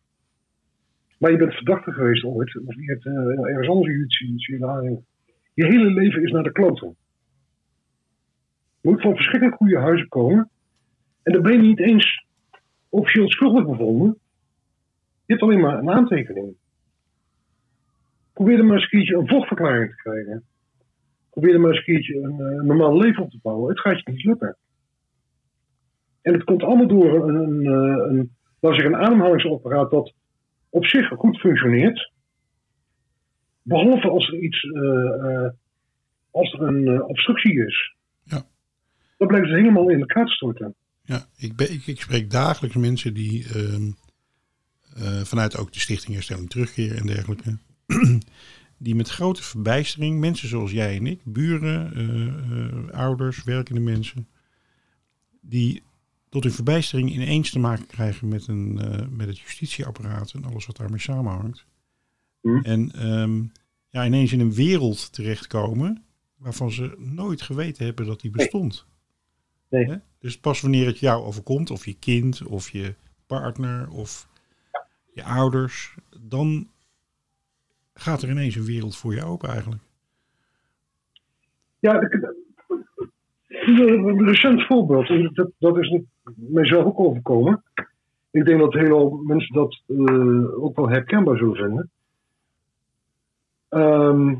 Maar je bent verdachte geweest ooit. Of je hebt eh, ergens anders een justitiële aantekening. Je hele leven is naar de kloten. Je moet van verschrikkelijk goede huizen komen. En dan ben je niet eens officieel schuldig bevonden. Je hebt alleen maar een aantekening. Probeer er maar eens een keertje een vochtverklaring te krijgen. Probeer er maar eens een keertje een, eh, normaal leven op te bouwen. Het gaat je niet lukken. En het komt allemaal door een, een, eh, een, zeggen, een ademhalingsapparaat dat op zich goed functioneert. Behalve als er iets, eh, als er een obstructie is. Ja. Dan blijft het helemaal in elkaar te storten. Ja, ik, ben, ik, ik spreek dagelijks mensen die ehm, eh, vanuit ook de Stichting Herstelling Terugkeer en dergelijke, die met grote verbijstering, mensen zoals jij en ik, buren, eh, eh, ouders, werkende mensen, die tot hun verbijstering ineens te maken krijgen met, een, eh, met het justitieapparaat en alles wat daarmee samenhangt. Hm. En ehm, ja, ineens in een wereld terechtkomen waarvan ze nooit geweten hebben dat die bestond. Nee. Dus pas wanneer het jou overkomt, of je kind, of je partner, of je ouders, dan gaat er ineens een wereld voor je open eigenlijk. Ja, een recent voorbeeld, dat, dat is mijzelf ook overkomen. Ik denk dat heel veel mensen dat eh, ook wel herkenbaar zullen vinden. Ehm,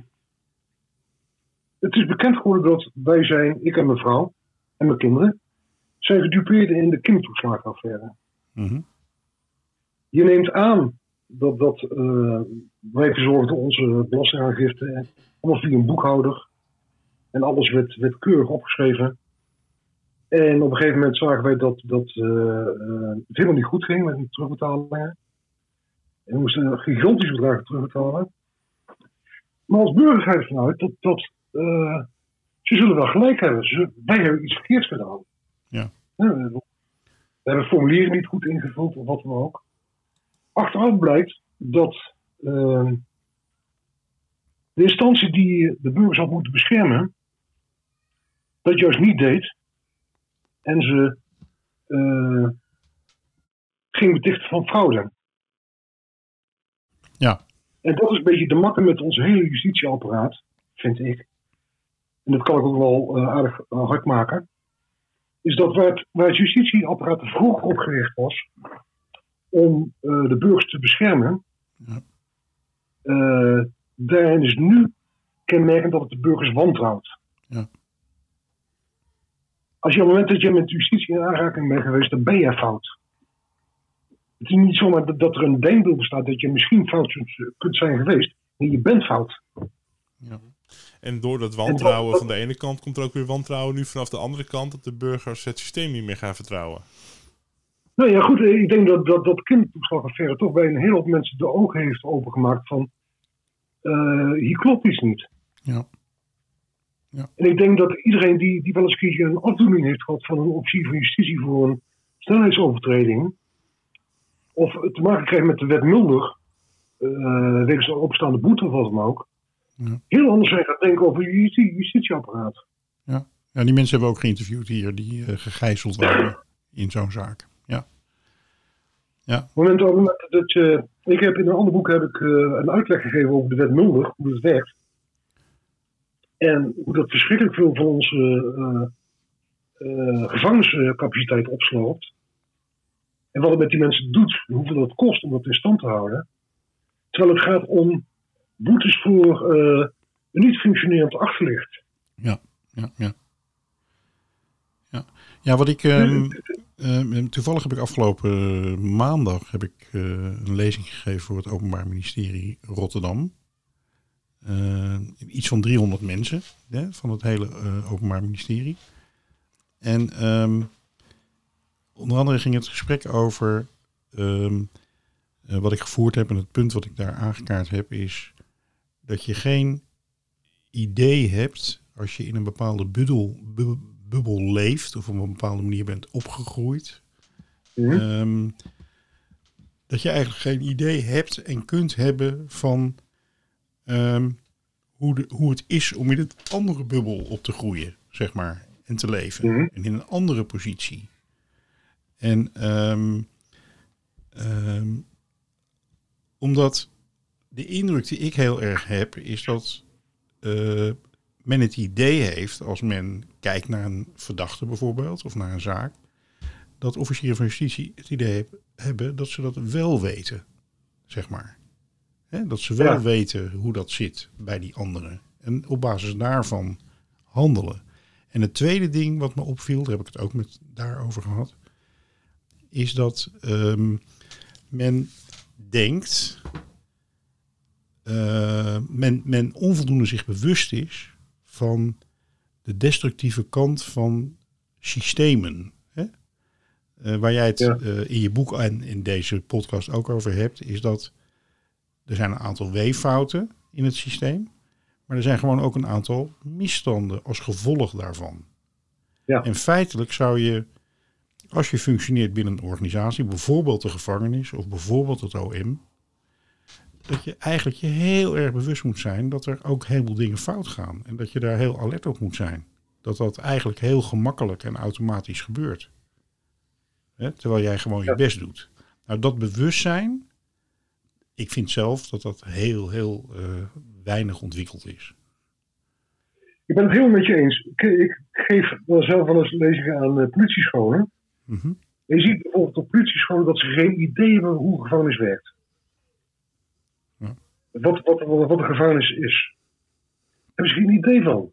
het is bekend geworden dat wij zijn, ik en mijn vrouw en mijn kinderen, zijn gedupeerd in de kindertoeslagenaffaire. Mhm. Je neemt aan dat, dat eh, wij verzorgden onze belastingaangifte allemaal via een boekhouder. En alles werd, werd keurig opgeschreven. En op een gegeven moment zagen wij dat, dat eh, eh, het helemaal niet goed ging met die terugbetalingen. En we moesten gigantische bedragen terugbetalen. Maar als burger ga je ervan uit dat, dat eh, ze zullen wel gelijk hebben. Ze, wij hebben iets verkeerds gedaan. Ja. we hebben formulieren niet goed ingevuld of wat dan ook. Achteraf blijkt dat eh, de instantie die de burgers had moeten beschermen, dat juist niet deed. En ze eh, ging betichten van fraude. Ja. En dat is een beetje de makke met ons hele justitieapparaat, vind ik. En dat kan ik ook wel eh, aardig eh, hard maken. Is dat waar het, waar het justitieapparaat vroeger opgericht was om eh, de burgers te beschermen, Ja. eh, daarin is nu kenmerkend dat het de burgers wantrouwt. Ja. Als je op het moment dat je met justitie in aanraking bent geweest, dan ben je fout. Het is niet zomaar dat, dat er een denkbeeld bestaat dat je misschien fout kunt zijn geweest. Nee, je bent fout. Ja. En door dat wantrouwen van de ene kant komt er ook weer wantrouwen nu vanaf de andere kant dat de burgers het systeem niet meer gaan vertrouwen. Nou ja, goed, ik denk dat dat, dat kindertoeslagaffaire toch bij een hele hoop mensen de ogen heeft opengemaakt van eh, hier klopt iets niet. Ja. En ik denk dat iedereen die, die wel eens een keer een afdoening heeft gehad van een officier van justitie voor een snelheidsovertreding, of te maken krijgt met de wet Mulder, uh, wegens een opstaande boete of wat dan ook, Ja. heel anders zijn gaat denken over je justi- justitieapparaat. Ja. ja, die mensen hebben we ook geïnterviewd hier die eh, gegijzeld waren in zo'n zaak. Ja. Op het moment, dat je, ik heb in een ander boek heb ik eh, een uitleg gegeven over de wet Mulder, hoe het werkt. En hoe dat verschrikkelijk veel van onze eh, eh, gevangeniscapaciteit opsloopt. En wat het met die mensen doet, hoeveel het kost om dat in stand te houden. Terwijl het gaat om boetes voor eh, een niet functionerend achterlicht. Ja, ja. Ja, ja wat ik. ehm, eh, toevallig heb ik afgelopen maandag heb ik, eh, een lezing gegeven voor het Openbaar Ministerie Rotterdam. Eh, iets van 300 mensen hè, van het hele eh, Openbaar Ministerie. En ehm, onder andere ging het gesprek over. ehm, eh, wat ik gevoerd heb en het punt wat ik daar aangekaart heb is dat je geen idee hebt als je in een bepaalde bubbel, bu- bubbel leeft of op een bepaalde manier bent opgegroeid, Mhm. ehm, dat je eigenlijk geen idee hebt en kunt hebben van ehm, hoe, de, hoe het is om in een andere bubbel op te groeien, zeg maar, en te leven. Mhm. En in een andere positie. En ehm, omdat de indruk die ik heel erg heb, is dat eh, men het idee heeft, als men kijkt naar een verdachte bijvoorbeeld, of naar een zaak, dat officieren van justitie het idee heb- hebben dat ze dat wel weten, zeg maar. Dat ze wel Ja. weten hoe dat zit bij die anderen. En op basis daarvan handelen. En het tweede ding wat me opviel, daar heb ik het ook met daarover gehad, is dat ehm, men denkt, eh, men, men onvoldoende zich bewust is van de destructieve kant van systemen. Hè? Eh, waar jij het Ja. eh, in je boek en in deze podcast ook over hebt, is dat er zijn een aantal weeffouten in het systeem, maar er zijn gewoon ook een aantal misstanden als gevolg daarvan. Ja. En feitelijk zou je, als je functioneert binnen een organisatie, bijvoorbeeld de gevangenis of bijvoorbeeld het OM, dat je eigenlijk je heel erg bewust moet zijn dat er ook heel veel dingen fout gaan. En dat je daar heel alert op moet zijn. Dat dat eigenlijk heel gemakkelijk en automatisch gebeurt. Hè, terwijl jij gewoon je best doet. Nou, dat bewustzijn, ik vind zelf dat dat heel, heel eh, weinig ontwikkeld is. Ik ben het helemaal met je eens. Ik, ik geef wel zelf wel eens lezingen aan eh, politiescholen. Mhm. Je ziet bijvoorbeeld op politiescholen dat ze geen idee hebben hoe gevangenis werkt. Wat, wat, wat, wat een gevangenis is. Daar hebben ze geen idee van.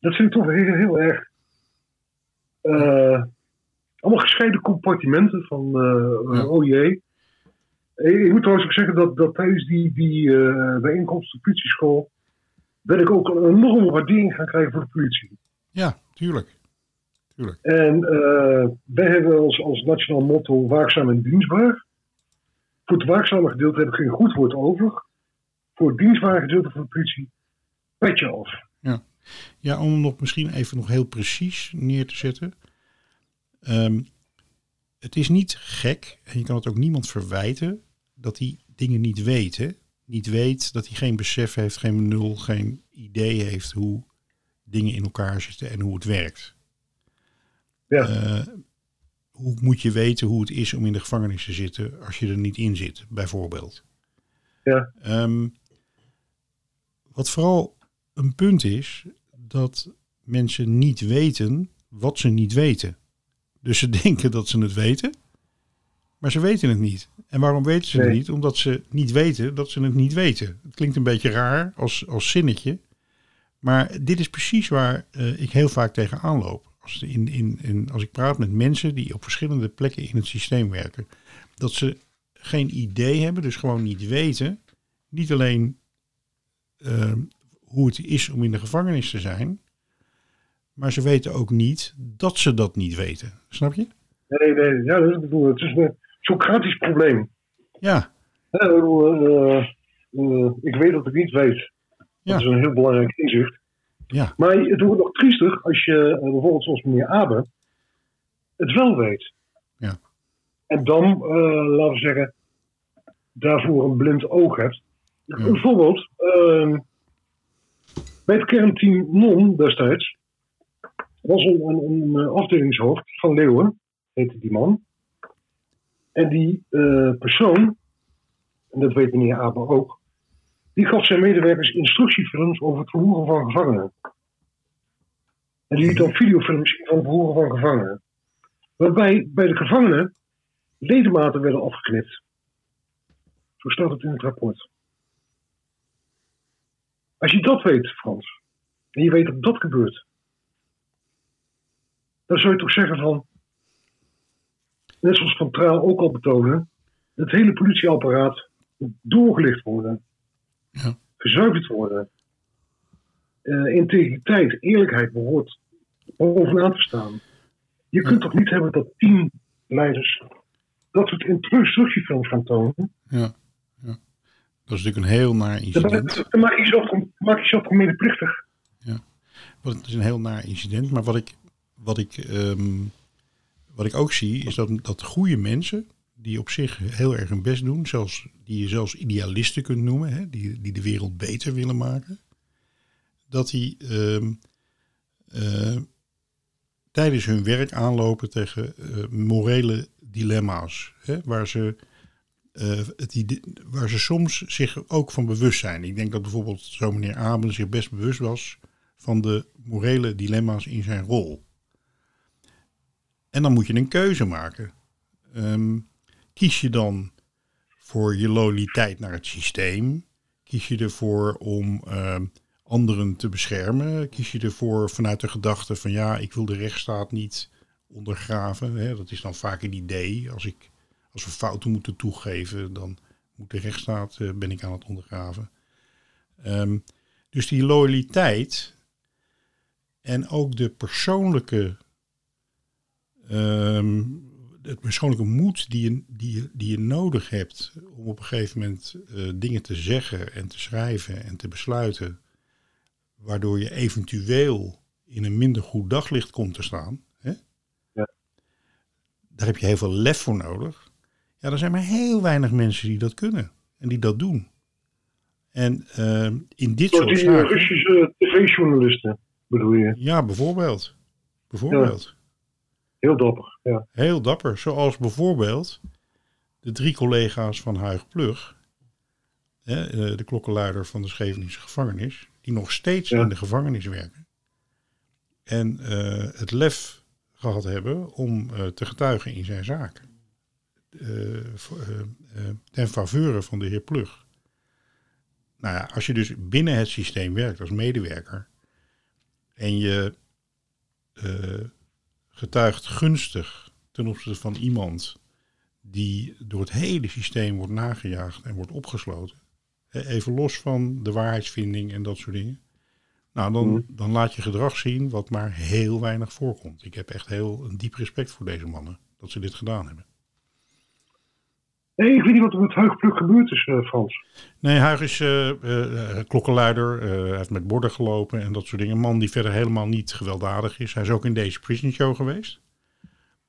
Dat vind ik toch heel, heel erg. eh, allemaal gescheiden compartimenten van, eh, Ja. oh jee. Ik moet trouwens ook zeggen dat, dat tijdens die, die eh, bijeenkomst op de politieschool. ben ik ook een enorme waardering gaan krijgen voor de politie. Ja, tuurlijk. Tuurlijk. En wij hebben als, als nationaal motto waakzaam en dienstbaar. Voor het waakzame gedeelte heb ik geen goed woord over. Voor het dienstbare gedeelte van de politie, petje af. Ja, om hem nog misschien even nog heel precies neer te zetten. Ehm, het is niet gek, en je kan het ook niemand verwijten, dat hij dingen niet weet. Hè? Niet weet, dat hij geen besef heeft, geen nul, geen idee heeft hoe dingen in elkaar zitten en hoe het werkt. Ja. Eh, hoe moet je weten hoe het is om in de gevangenis te zitten als je er niet in zit, bijvoorbeeld? Ja. Ehm, wat vooral een punt is, dat mensen niet weten wat ze niet weten. Dus ze denken dat ze het weten, maar ze weten het niet. En waarom weten ze het Nee. niet? Omdat ze niet weten dat ze het niet weten. Het klinkt een beetje raar als, als zinnetje, maar dit is precies waar eh, ik heel vaak tegen aanloop. Als, in, in, in, als ik praat met mensen die op verschillende plekken in het systeem werken, dat ze geen idee hebben, dus gewoon niet weten, niet alleen eh, hoe het is om in de gevangenis te zijn. Maar ze weten ook niet dat ze dat niet weten. Snap je? Nee, nee, ja, dat is, bedoel, het is een Socratisch probleem. Ja, bedoel, eh, eh, ik weet dat ik niet weet. Ja. Dat is een heel belangrijk inzicht. Ja, Maar het wordt nog triester als je eh, bijvoorbeeld zoals meneer Abe het wel weet. Ja. En dan, eh, laten we zeggen, daarvoor een blind oog hebt. Bijvoorbeeld, ehm, bij het kernteam NON destijds was een, een, een eh, afdelingshoofd van Leeuwen, heette die man. En die persoon, en dat weet meneer Abe ook, die gaf zijn medewerkers instructiefilms over het verhoren van gevangenen. En die liet dan videofilms van het verhoren van gevangenen. Waarbij bij de gevangenen ledematen werden afgeknipt. Zo staat het in het rapport. Als je dat weet, Frans, en je weet dat dat gebeurt, dan zou je toch zeggen van, net zoals Van Traal ook al betonen, het hele politieapparaat moet doorgelicht worden, Ja. gezuiverd worden. Eh, integriteit, eerlijkheid behoort bovenaan te staan. Je kunt toch niet hebben dat teamleiders dat soort instructiefilms gaan tonen? ja, ja. Dat is natuurlijk een heel naar incident. dan maak je jezelf, maak je jezelf toch medeplichtig. Wat- Het is een heel naar incident. Maar wat ik, wat ik, ehm, wat ik ook zie, is dat, dat goede mensen, die op zich heel erg hun best doen, zelfs, die je zelfs idealisten kunt noemen, hè, die, die de wereld beter willen maken, dat die ehm, eh, tijdens hun werk aanlopen tegen eh, morele dilemma's. Hè, waar, ze, eh, het waar ze soms zich ook van bewust zijn. Ik denk dat bijvoorbeeld zo meneer Aben zich best bewust was van de morele dilemma's in zijn rol. En dan moet je een keuze maken. Ehm, kies je dan voor je loyaliteit naar het systeem? Kies je ervoor om ehm, anderen te beschermen? Kies je ervoor vanuit de gedachte van ja, ik wil de rechtsstaat niet ondergraven? Hè? Dat is dan vaak een idee. Als, ik, als we fouten moeten toegeven, dan moet de rechtsstaat, eh, ben ik aan het ondergraven. Ehm, dus die loyaliteit en ook de persoonlijke, ehm, het persoonlijke moed die je, die, je, die je nodig hebt om op een gegeven moment eh, dingen te zeggen en te schrijven en te besluiten, waardoor je eventueel in een minder goed daglicht komt te staan. Hè? Ja. Daar heb je heel veel lef voor nodig. Ja, er zijn maar heel weinig mensen die dat kunnen en die dat doen. En ehm, in dit soort die eh, zaken... Russische tv-journalisten, bedoel je. Ja, bijvoorbeeld. Bijvoorbeeld. Heel dapper, ja. Heel dapper. Zoals bijvoorbeeld de drie collega's van Huig Plug, hè, eh, de klokkenluider van de Scheveningse gevangenis, die nog steeds Ja. in de gevangenis werken. En eh, het lef gehad hebben om eh, te getuigen in zijn zaak. Eh, ten faveur van de heer Plug. Nou ja, als je dus binnen het systeem werkt als medewerker en je getuigt gunstig ten opzichte van iemand die door het hele systeem wordt nagejaagd en wordt opgesloten. Even los van de waarheidsvinding en dat soort dingen. Nou, dan, Mhm. dan laat je gedrag zien wat maar heel weinig voorkomt. Ik heb echt heel een diep respect voor deze mannen dat ze dit gedaan hebben. Nee, ik weet niet wat er met Huigpluk gebeurd is, eh, Frans. Nee, Huig is eh, eh, klokkenluider. hij heeft met borden gelopen en dat soort dingen. Een man die verder helemaal niet gewelddadig is. Hij is ook in deze prison show geweest.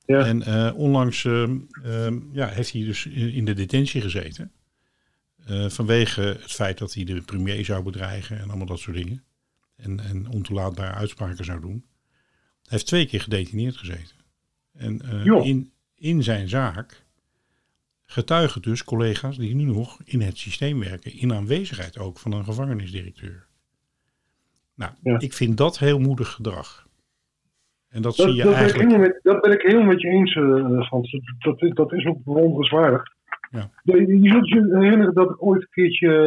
Ja. En onlangs ehm, ehm, ja, heeft hij dus in de detentie gezeten. Vanwege het feit dat hij de premier zou bedreigen en allemaal dat soort dingen. En, en ontoelaatbare uitspraken zou doen. Hij heeft twee keer gedetineerd gezeten. En in, in zijn zaak getuigen dus collega's die nu nog in het systeem werken. In aanwezigheid ook van een gevangenisdirecteur. Nou, Ja. ik vind dat heel moedig gedrag. En dat, Dat, zie je dat, ben ik eigenlijk... met, dat ben ik helemaal met je eens, Frans. Dat, dat, is- dat is ook bewonderenswaardig. Ja. Je, je zult je herinneren dat ik ooit een keertje,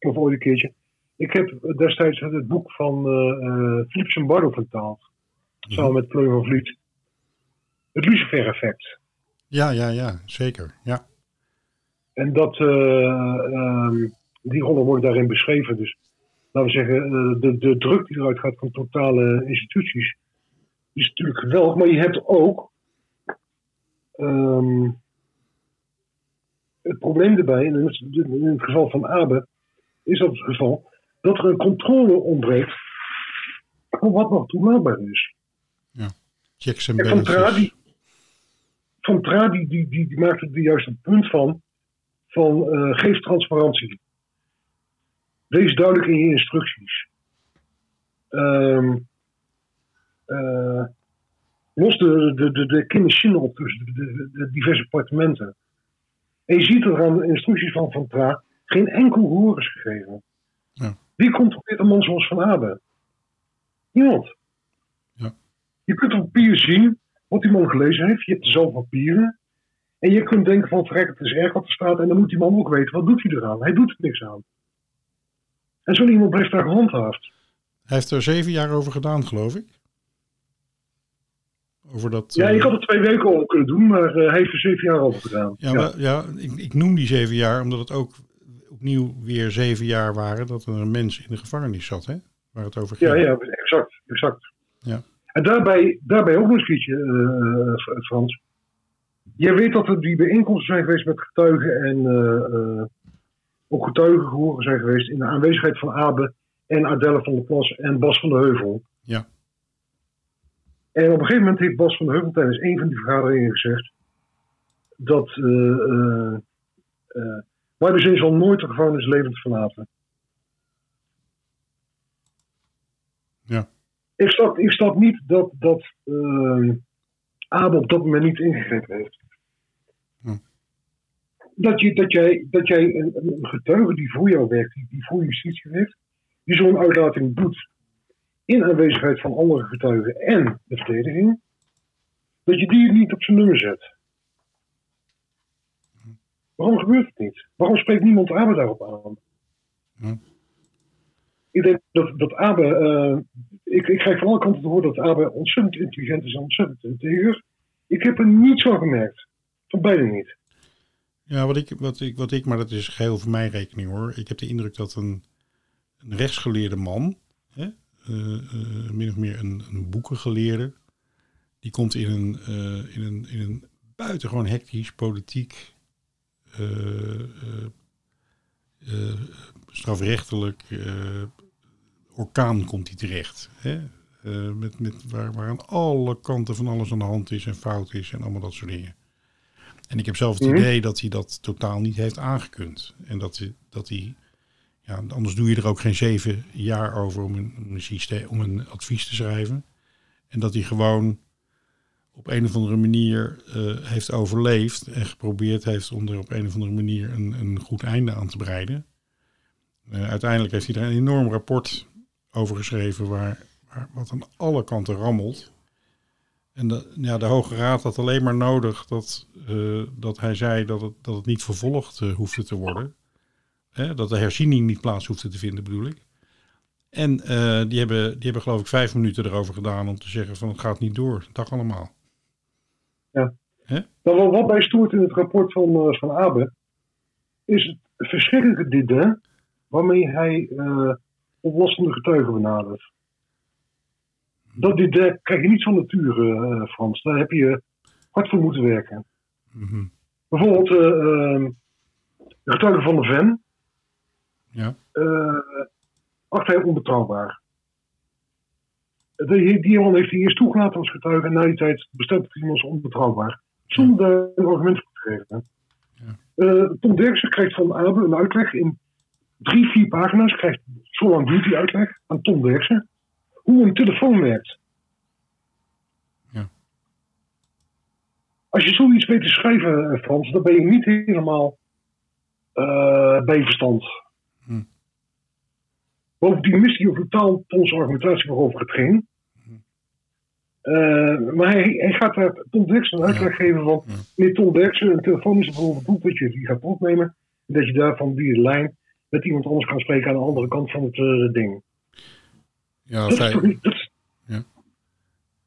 eh, of ooit een keertje, ik heb destijds het boek van eh eh Philippe Zimbardo vertaald. Samen met Fleur van Vliet. Het Lucifer-effect. Ja, ja, ja, zeker. Ja. En dat, eh, ehm, Die rollen worden daarin beschreven. Dus laten we zeggen, eh, de, de druk die eruit gaat van totale instituties is natuurlijk geweldig. Maar je hebt ook ehm, het probleem erbij, in het, in het geval van Abe, is dat het geval dat er een controle ontbreekt van wat nog toelaatbaar is. Checks en balances. Van Tra die, die, die, die maakt er juist een punt van, van eh, geef transparantie. Wees duidelijk in je instructies. Eh, los de, de, de, de kinderszinnen op tussen de, de, de diverse appartementen. En je ziet er aan de instructies van Van Tra geen enkel hoor is gegeven. Ja. Wie controleert een man zoals Van Abe? Niemand. Ja. Je kunt op papier zien wat die man gelezen heeft. Je hebt dezelfde papieren. En je kunt denken van, verrek, het is erg wat er staat. En dan moet die man ook weten, wat doet hij eraan? Hij doet er niks aan. En zo iemand blijft daar gehandhaafd. Hij heeft er zeven jaar over gedaan, geloof ik. Over dat, Ja, eh, ik had het twee weken al kunnen doen, maar eh, hij heeft er zeven jaar over gedaan. Ja, maar, ja ik, ik noem die zeven jaar omdat het ook opnieuw weer zeven jaar waren dat er een mens in de gevangenis zat, hè? Waar het over ging. Ja, ja, exact. exact. Ja. En daarbij, daarbij ook nog eens iets, eh, eh, Frans. Jij weet dat er die bijeenkomsten zijn geweest met getuigen en eh, ook getuigengehoren zijn geweest in de aanwezigheid van Abe en Adelle van der Plas en Bas van de Heuvel. Ja. En op een gegeven moment heeft Bas van de Heuvel tijdens een van die vergaderingen gezegd dat eh eh, Barbezin zal nooit de gevangenis levend verlaten. Ja. Ik snap, ik snap niet dat, dat eh, Abe op dat moment niet ingegrepen heeft. Hm. Dat, je, dat jij, dat jij een, een getuige die voor jou werkt, die, die voor justitie werkt, die zo'n uitlating doet in aanwezigheid van andere getuigen en de verdediging, dat je die niet op zijn nummer zet. Waarom gebeurt het niet? Waarom spreekt niemand Abe daarop aan? Hm. Ik denk dat, dat Abe, eh, ik, ik krijg van alle kanten te horen dat Abe ontzettend intelligent is en ontzettend integer. Ik heb er niets van gemerkt. Van beide niet. Ja, wat ik, wat, ik, wat ik, maar dat is geheel voor mijn rekening hoor. Ik heb de indruk dat een, een rechtsgeleerde man, hè, eh, eh, min of meer een, een boekengeleerde, die komt in een, eh, in een, in een buitengewoon hectisch politiek, eh, eh, eh, strafrechtelijk eh, orkaan komt hij terecht. Hè? Eh, met, met, waar, waar aan alle kanten van alles aan de hand is en fout is en allemaal dat soort dingen. En ik heb zelf het Mhm. idee dat hij dat totaal niet heeft aangekund. En dat hij, dat hij ja, anders doe je er ook geen zeven jaar over om een, om een, systeem, om een advies te schrijven. En dat hij gewoon op een of andere manier eh, heeft overleefd en geprobeerd heeft om er op een of andere manier een, een goed einde aan te breiden. Eh, uiteindelijk heeft hij er een enorm rapport over geschreven waar, waar wat aan alle kanten rammelt. En de, ja, de Hoge Raad had alleen maar nodig dat, eh, dat hij zei dat het, dat het niet vervolgd eh, hoefde te worden. Dat de herziening niet plaats hoefde te vinden, bedoel ik. En eh, die, hebben, die hebben geloof ik vijf minuten erover gedaan om te zeggen van het gaat niet door. Dag allemaal. Nou, wat- wat mij stoort in het rapport van, van Abe, is het verschrikkelijke dit, waarmee hij oplossende getuigen benadert. Dat krijg je niet van nature, eh, Frans. Daar heb je hard voor moeten werken. Mhm. Bijvoorbeeld eh, eh, de getuige van de Ven. Ja. eh acht hij onbetrouwbaar. Die, die man heeft hij eerst toegelaten als getuige en na die tijd bestemt hij als onbetrouwbaar. Zonder daar een argument voor te geven. Ja. Eh, Tom Derksen krijgt van Abe een uitleg in drie, vier pagina's. Krijgt, zo lang duurt die uitleg aan Tom Derksen. Hoe een telefoon werkt. Ja. Als je zoiets weet te schrijven, eh, Frans, dan ben je niet helemaal eh, bij verstand. Hm. Bovendien mist hij ook totaal Tom's argumentatie waarover het ging. Eh, maar hij, hij gaat daar Tom Derksen een uitleg geven van... Ja. Meneer Tom Derksen, een telefoon is bijvoorbeeld bedoeld dat je die gaat opnemen... en dat je daarvan die lijn met iemand anders kan spreken aan de andere kant van het eh, ding. Ja, Dat is is,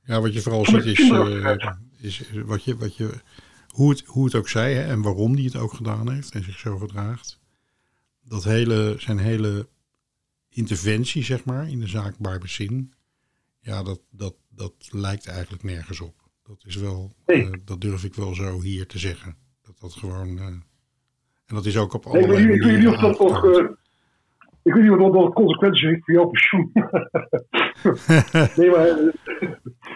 Ja, wat je vooral ziet is, eh, is is wat je, wat je, hoe, het, hoe het ook zij hè, en waarom die het ook gedaan heeft en zich zo gedraagt. dat hele, zijn hele interventie, zeg maar, in de zaak Barbesin, ja, dat, dat, dat lijkt eigenlijk nergens op. Dat is wel, Nee. eh, dat durf ik wel zo hier te zeggen. Dat dat gewoon, en dat is ook op Nee, allerlei niet, ik weet niet of dat nog. manieren eh, ik weet niet of dat consequenties heeft voor jouw pensioen. nee, maar. eh,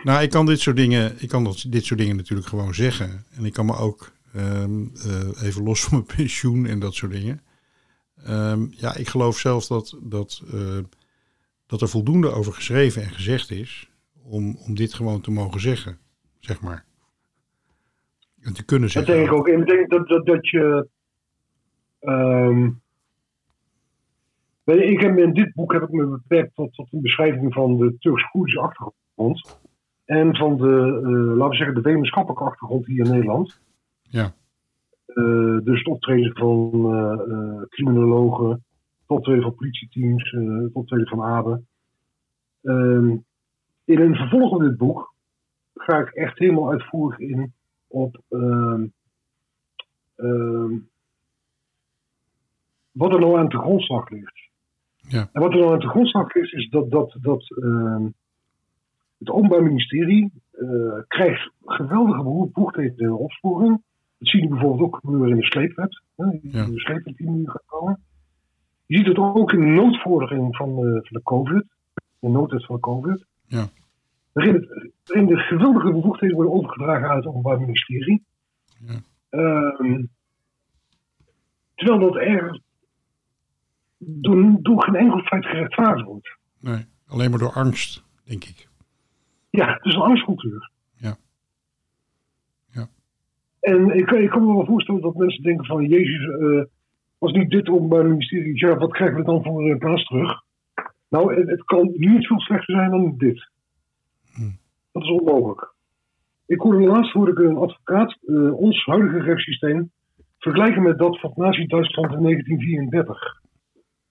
Nou, ik kan dit soort dingen, ik kan dat, dit soort dingen natuurlijk gewoon zeggen. En ik kan me ook ehm, eh, even los van mijn pensioen en dat soort dingen. Ehm, ja, ik geloof zelf dat, dat, eh, dat er voldoende over geschreven en gezegd is om, om dit gewoon te mogen zeggen, zeg maar. En te kunnen Dat zeggen. denk ik ook. En ik denk dat, dat, dat je. Ehm, ik heb in dit boek heb ik me beperkt tot, tot een beschrijving van de Turks-Koerdische achtergrond. En van de, eh, laten we zeggen, de wetenschappelijke achtergrond hier in Nederland. Ja. Eh, dus het optreden van eh, criminologen, het optreden van politieteams, het optreden van ABE. Ehm, in een vervolg op dit boek ga ik echt helemaal uitvoerig in op ehm, wat er nou aan de grondslag ligt. Ja. En wat er nou aan de grondslag ligt, is dat, dat, dat ehm, het Openbaar Ministerie eh, krijgt geweldige bevoegdheden in de opsporing. Dat zien we bijvoorbeeld ook gebeuren in de sleepwet. Hè, Ja. De sleepwet die nu gaat komen. Je ziet het ook in de noodvordering van, de- van de COVID. De noodwet van de COVID. Ja. Waarin, het, waarin de geweldige bevoegdheden worden overgedragen aan het Openbaar Ministerie. Ja. Ehm, terwijl dat er door, door geen enkel feit gerechtvaardigd wordt. Nee, alleen maar door angst, denk ik. Ja, het is een angstcultuur. Ja. Ja. En ik, ik kan me wel voorstellen dat mensen denken van... Jezus, eh, als niet dit openbaar ministerie... Ja, wat krijgen we dan voor uh, plaats terug? Nou, het, het kan niet veel slechter zijn dan dit. Hm. Dat is onmogelijk. Ik hoorde laatst hoorde ik een advocaat eh, ons huidige rechtssysteem vergelijken met dat van Nazi-Duitsland in 1934.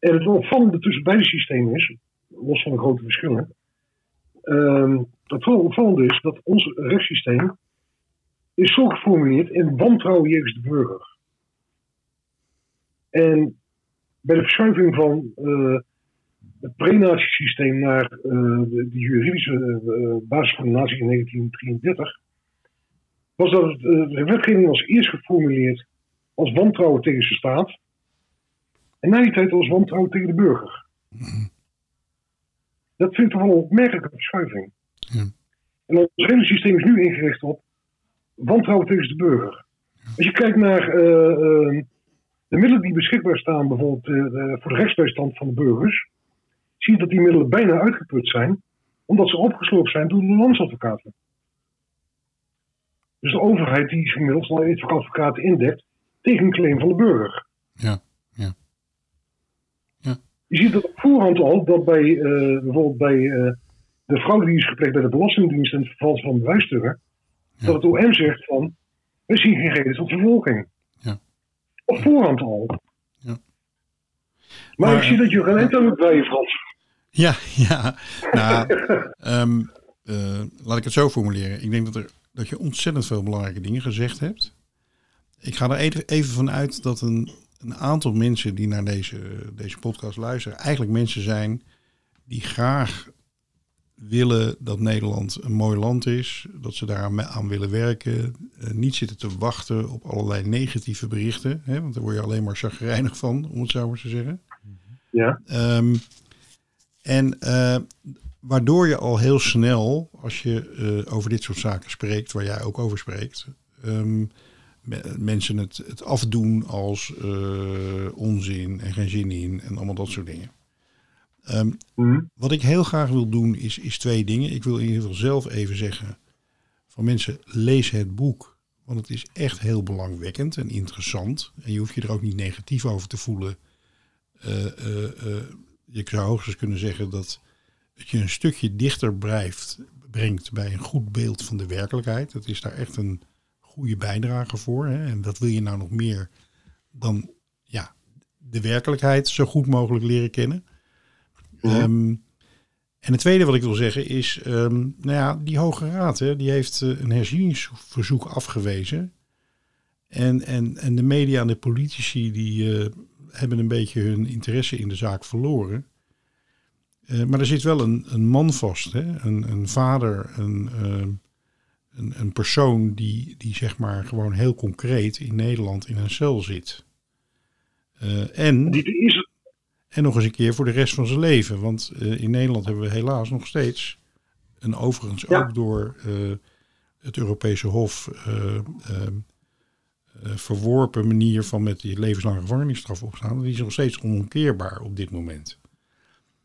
En het opvallende tussen beide systemen is, los van de grote verschillen, ehm, het wel opvallende is dat ons rechtssysteem is zo geformuleerd in wantrouwen jegens de burger. En bij de verschuiving van eh, het pre-nazi-systeem naar eh, de, de juridische eh, basis van de nazi in 1933, was dat het, de wetgeving was eerst geformuleerd als wantrouwen tegen de staat, en na die tijd als wantrouwen tegen de burger. Dat vind ik toch wel een opmerkelijke verschuiving. Ja. En ons hele systeem is nu ingericht op wantrouwen tegen de burger. Als je kijkt naar eh, eh, de middelen die beschikbaar staan, bijvoorbeeld eh, voor de rechtsbijstand van de burgers, zie je dat die middelen bijna uitgeput zijn, omdat ze opgesloopt zijn door de landsadvocaten. Dus de overheid die inmiddels al advocaten indekt tegen een claim van de burger. Ja. Je ziet dat op voorhand al, dat bij eh, bijvoorbeeld bij eh, de fraude die is gepleegd bij de Belastingdienst en het vervals van bewijsstukken, Ja. dat het OM zegt van, we zien geen reden tot vervolging. Ja. Op voorhand al. Ja. Maar, Maar, ik zie dat je aan het bij je, Frans. Ja, ja. Nou, ehm, eh, laat ik het zo formuleren. Ik denk dat, er, dat je ontzettend veel belangrijke dingen gezegd hebt. Ik ga er even, even van uit dat een, een aantal mensen die naar deze, deze podcast luisteren, eigenlijk mensen zijn die graag willen dat Nederland een mooi land is, dat ze daaraan aan willen werken, eh, niet zitten te wachten op allerlei negatieve berichten, hè, want daar word je alleen maar chagrijnig van, om het zo maar te zeggen. Ja. Ehm, en eh, waardoor je al heel snel, als je eh, over dit soort zaken spreekt, waar jij ook over spreekt, ehm, mensen het, het afdoen als eh, onzin en geen zin in en allemaal dat soort dingen. Ehm, Hm. wat ik heel graag wil doen is, is twee dingen. Ik wil in ieder geval zelf even zeggen van mensen, lees het boek. Want het is echt heel belangwekkend en interessant. En je hoeft je er ook niet negatief over te voelen. Eh, je zou hoogstens kunnen zeggen dat het je een stukje dichter blijft, brengt bij een goed beeld van de werkelijkheid. Dat is daar echt een goede bijdrage voor. Hè? En dat wil je nou nog meer dan ja, de werkelijkheid zo goed mogelijk leren kennen. Mhm. Ehm, en het tweede wat ik wil zeggen is, ehm, nou ja, die Hoge Raad, hè, die heeft eh, een herzieningsverzoek afgewezen. En, en, en de media en de politici die eh, hebben een beetje hun interesse in de zaak verloren. Eh, maar er zit wel een, een man vast, hè? Een, een vader, een, ehm, een, een persoon die, die zeg maar gewoon heel concreet in Nederland in een cel zit. Eh, en, is, en nog eens een keer voor de rest van zijn leven. Want eh, in Nederland hebben we helaas nog steeds een overigens Ja. ook door eh, het Europese Hof verworpen manier van met die levenslange gevangenisstraf opstaan. Die is nog steeds onomkeerbaar op dit moment.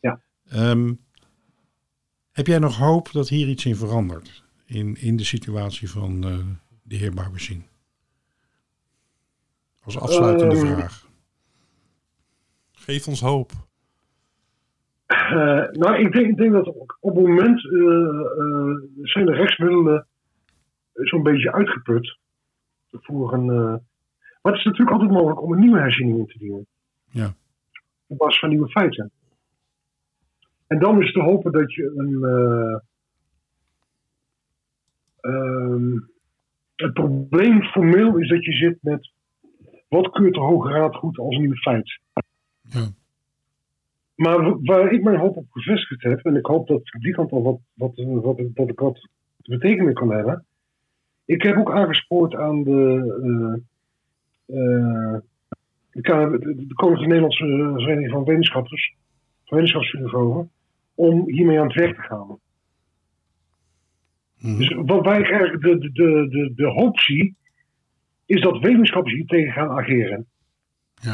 Ja. Ehm, heb jij nog hoop dat hier iets in verandert? In, in de situatie van eh, de heer Barbezien? Als afsluitende Ehm, vraag. Geef ons hoop. Eh, nou, ik denk, ik denk dat op op het moment eh, eh, zijn de rechtsmiddelen zo'n beetje uitgeput. Voor een, eh, maar het is natuurlijk altijd mogelijk om een nieuwe herziening in te dienen. Ja. Op basis van nieuwe feiten. En dan is te hopen dat je een. Eh, ehm, het probleem formeel is dat je zit met. Wat keurt de Hoge Raad goed als nieuw feit? Ja. Maar waar ik mijn hoop op gevestigd heb, en ik hoop dat die kant al wat, wat, wat, dat ik wat te betekenen kan hebben. Ik heb ook aangespoord aan de, de, K- de, de Koninklijke Nederlandse Vereniging van Wetenschappers, van wetenschapsfilosofen, om hiermee aan het werk te gaan. Mhm. Dus wat wij eigenlijk de, de, de, de, hoop zie, is dat wetenschappers hier tegen gaan ageren. Ja.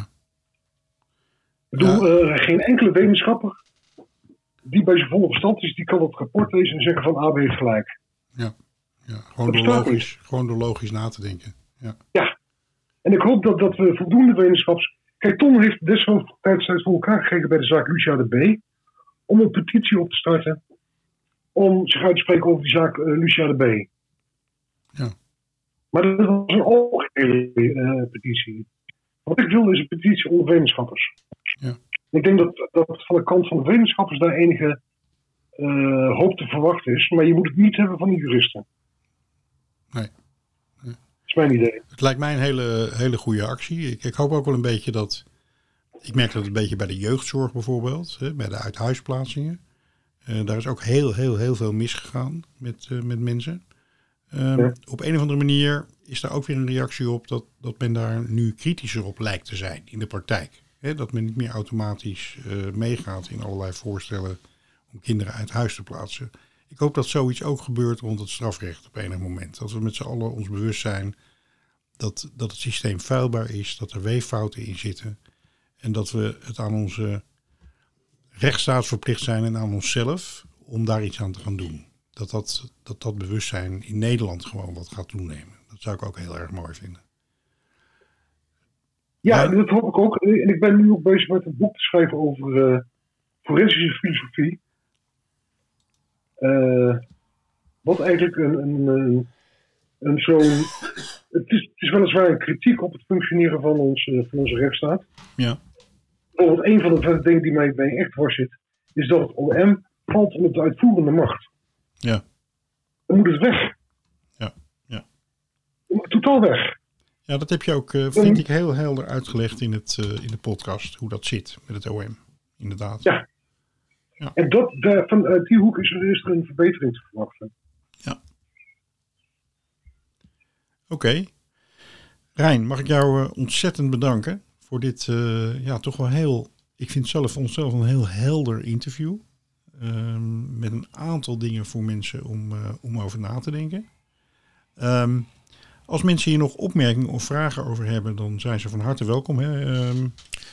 Ik bedoel, eh, geen enkele wetenschapper die bij zijn volle verstand is, die kan het rapport lezen en zeggen van AB heeft gelijk. Ja, gewoon, Dat door logisch, gewoon door logisch na te denken. Ja. En ik hoop dat, dat we voldoende wetenschaps... Kijk, Tom heeft destijds voor elkaar gekregen bij de zaak Lucia de B. Om een petitie op te starten. Om zich uit te spreken over die zaak eh, Lucia de B. Ja. Maar dat was een algehele eh, petitie. Wat ik wil is een petitie onder wetenschappers. Ja. Ik denk dat, dat van de kant van de wetenschappers daar enige eh, hoop te verwachten is. Maar je moet het niet hebben van de juristen. Nee. Dat is mijn idee. Het lijkt mij een hele, hele goede actie. Ik, ik hoop ook wel een beetje dat. Ik merk dat een beetje bij de jeugdzorg bijvoorbeeld, hè, bij de uithuisplaatsingen. Eh, daar is ook heel, heel, heel veel misgegaan met, eh, met mensen. Ehm, Ja. Op een of andere manier is daar ook weer een reactie op dat, dat men daar nu kritischer op lijkt te zijn in de praktijk. Dat men niet meer automatisch eh, meegaat in allerlei voorstellen om kinderen uit huis te plaatsen. Ik hoop dat zoiets ook gebeurt rond het strafrecht op enig moment. Dat we met z'n allen ons bewust zijn dat, dat het systeem vuilbaar is, dat er weeffouten in zitten. En dat we het aan onze rechtsstaat verplicht zijn en aan onszelf om daar iets aan te gaan doen. Dat dat, dat dat bewustzijn in Nederland gewoon wat gaat toenemen. Dat zou ik ook heel erg mooi vinden. Ja, Ja. dat hoop ik ook. En ik ben nu ook bezig met een boek te schrijven over eh, forensische filosofie. Eh, wat eigenlijk een, een, een, een zo'n. Het is, het is weliswaar een kritiek op het functioneren van, ons, eh, van onze rechtsstaat. Ja. Bijvoorbeeld, een van de dingen die mij, mij echt dwars zit, is dat het OM valt onder de uitvoerende macht. Ja. Dan moet het weg. Ja, ja. Totaal weg. Ja, dat heb je ook, eh, vind ik, heel helder uitgelegd in, het, eh, in de podcast. Hoe dat zit met het OM. Inderdaad. Ja. En dat, daar, vanuit die hoek is er, is er een verbetering te verwachten. Oké. Rijn, mag ik jou eh, ontzettend bedanken voor dit eh, ja, toch wel heel, ik vind zelf onszelf een heel helder interview. Ehm, met een aantal dingen voor mensen om, eh, om over na te denken. Ehm, als mensen hier nog opmerkingen of vragen over hebben, dan zijn ze van harte welkom. Hè? Ehm,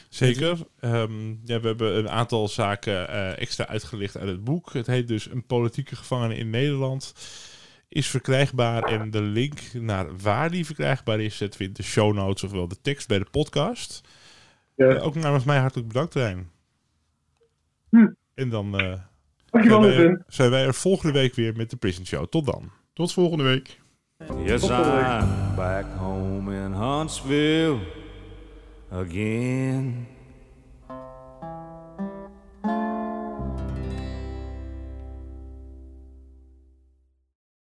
Zeker. Ja, we hebben een aantal zaken eh, extra uitgelicht uit het boek. Het heet dus Een politieke gevangene in Nederland. Is verkrijgbaar en de link naar waar die verkrijgbaar is, zetten we in de show notes, ofwel de tekst bij de podcast. Ja. Eh, ook namens mij hartelijk bedankt, Rijn. Hm. En dan eh, Dankjewel, zijn, wij, zijn wij er volgende week weer met de Prison Show. Tot dan. tot volgende week. Yes. I'm back home in Huntsville again.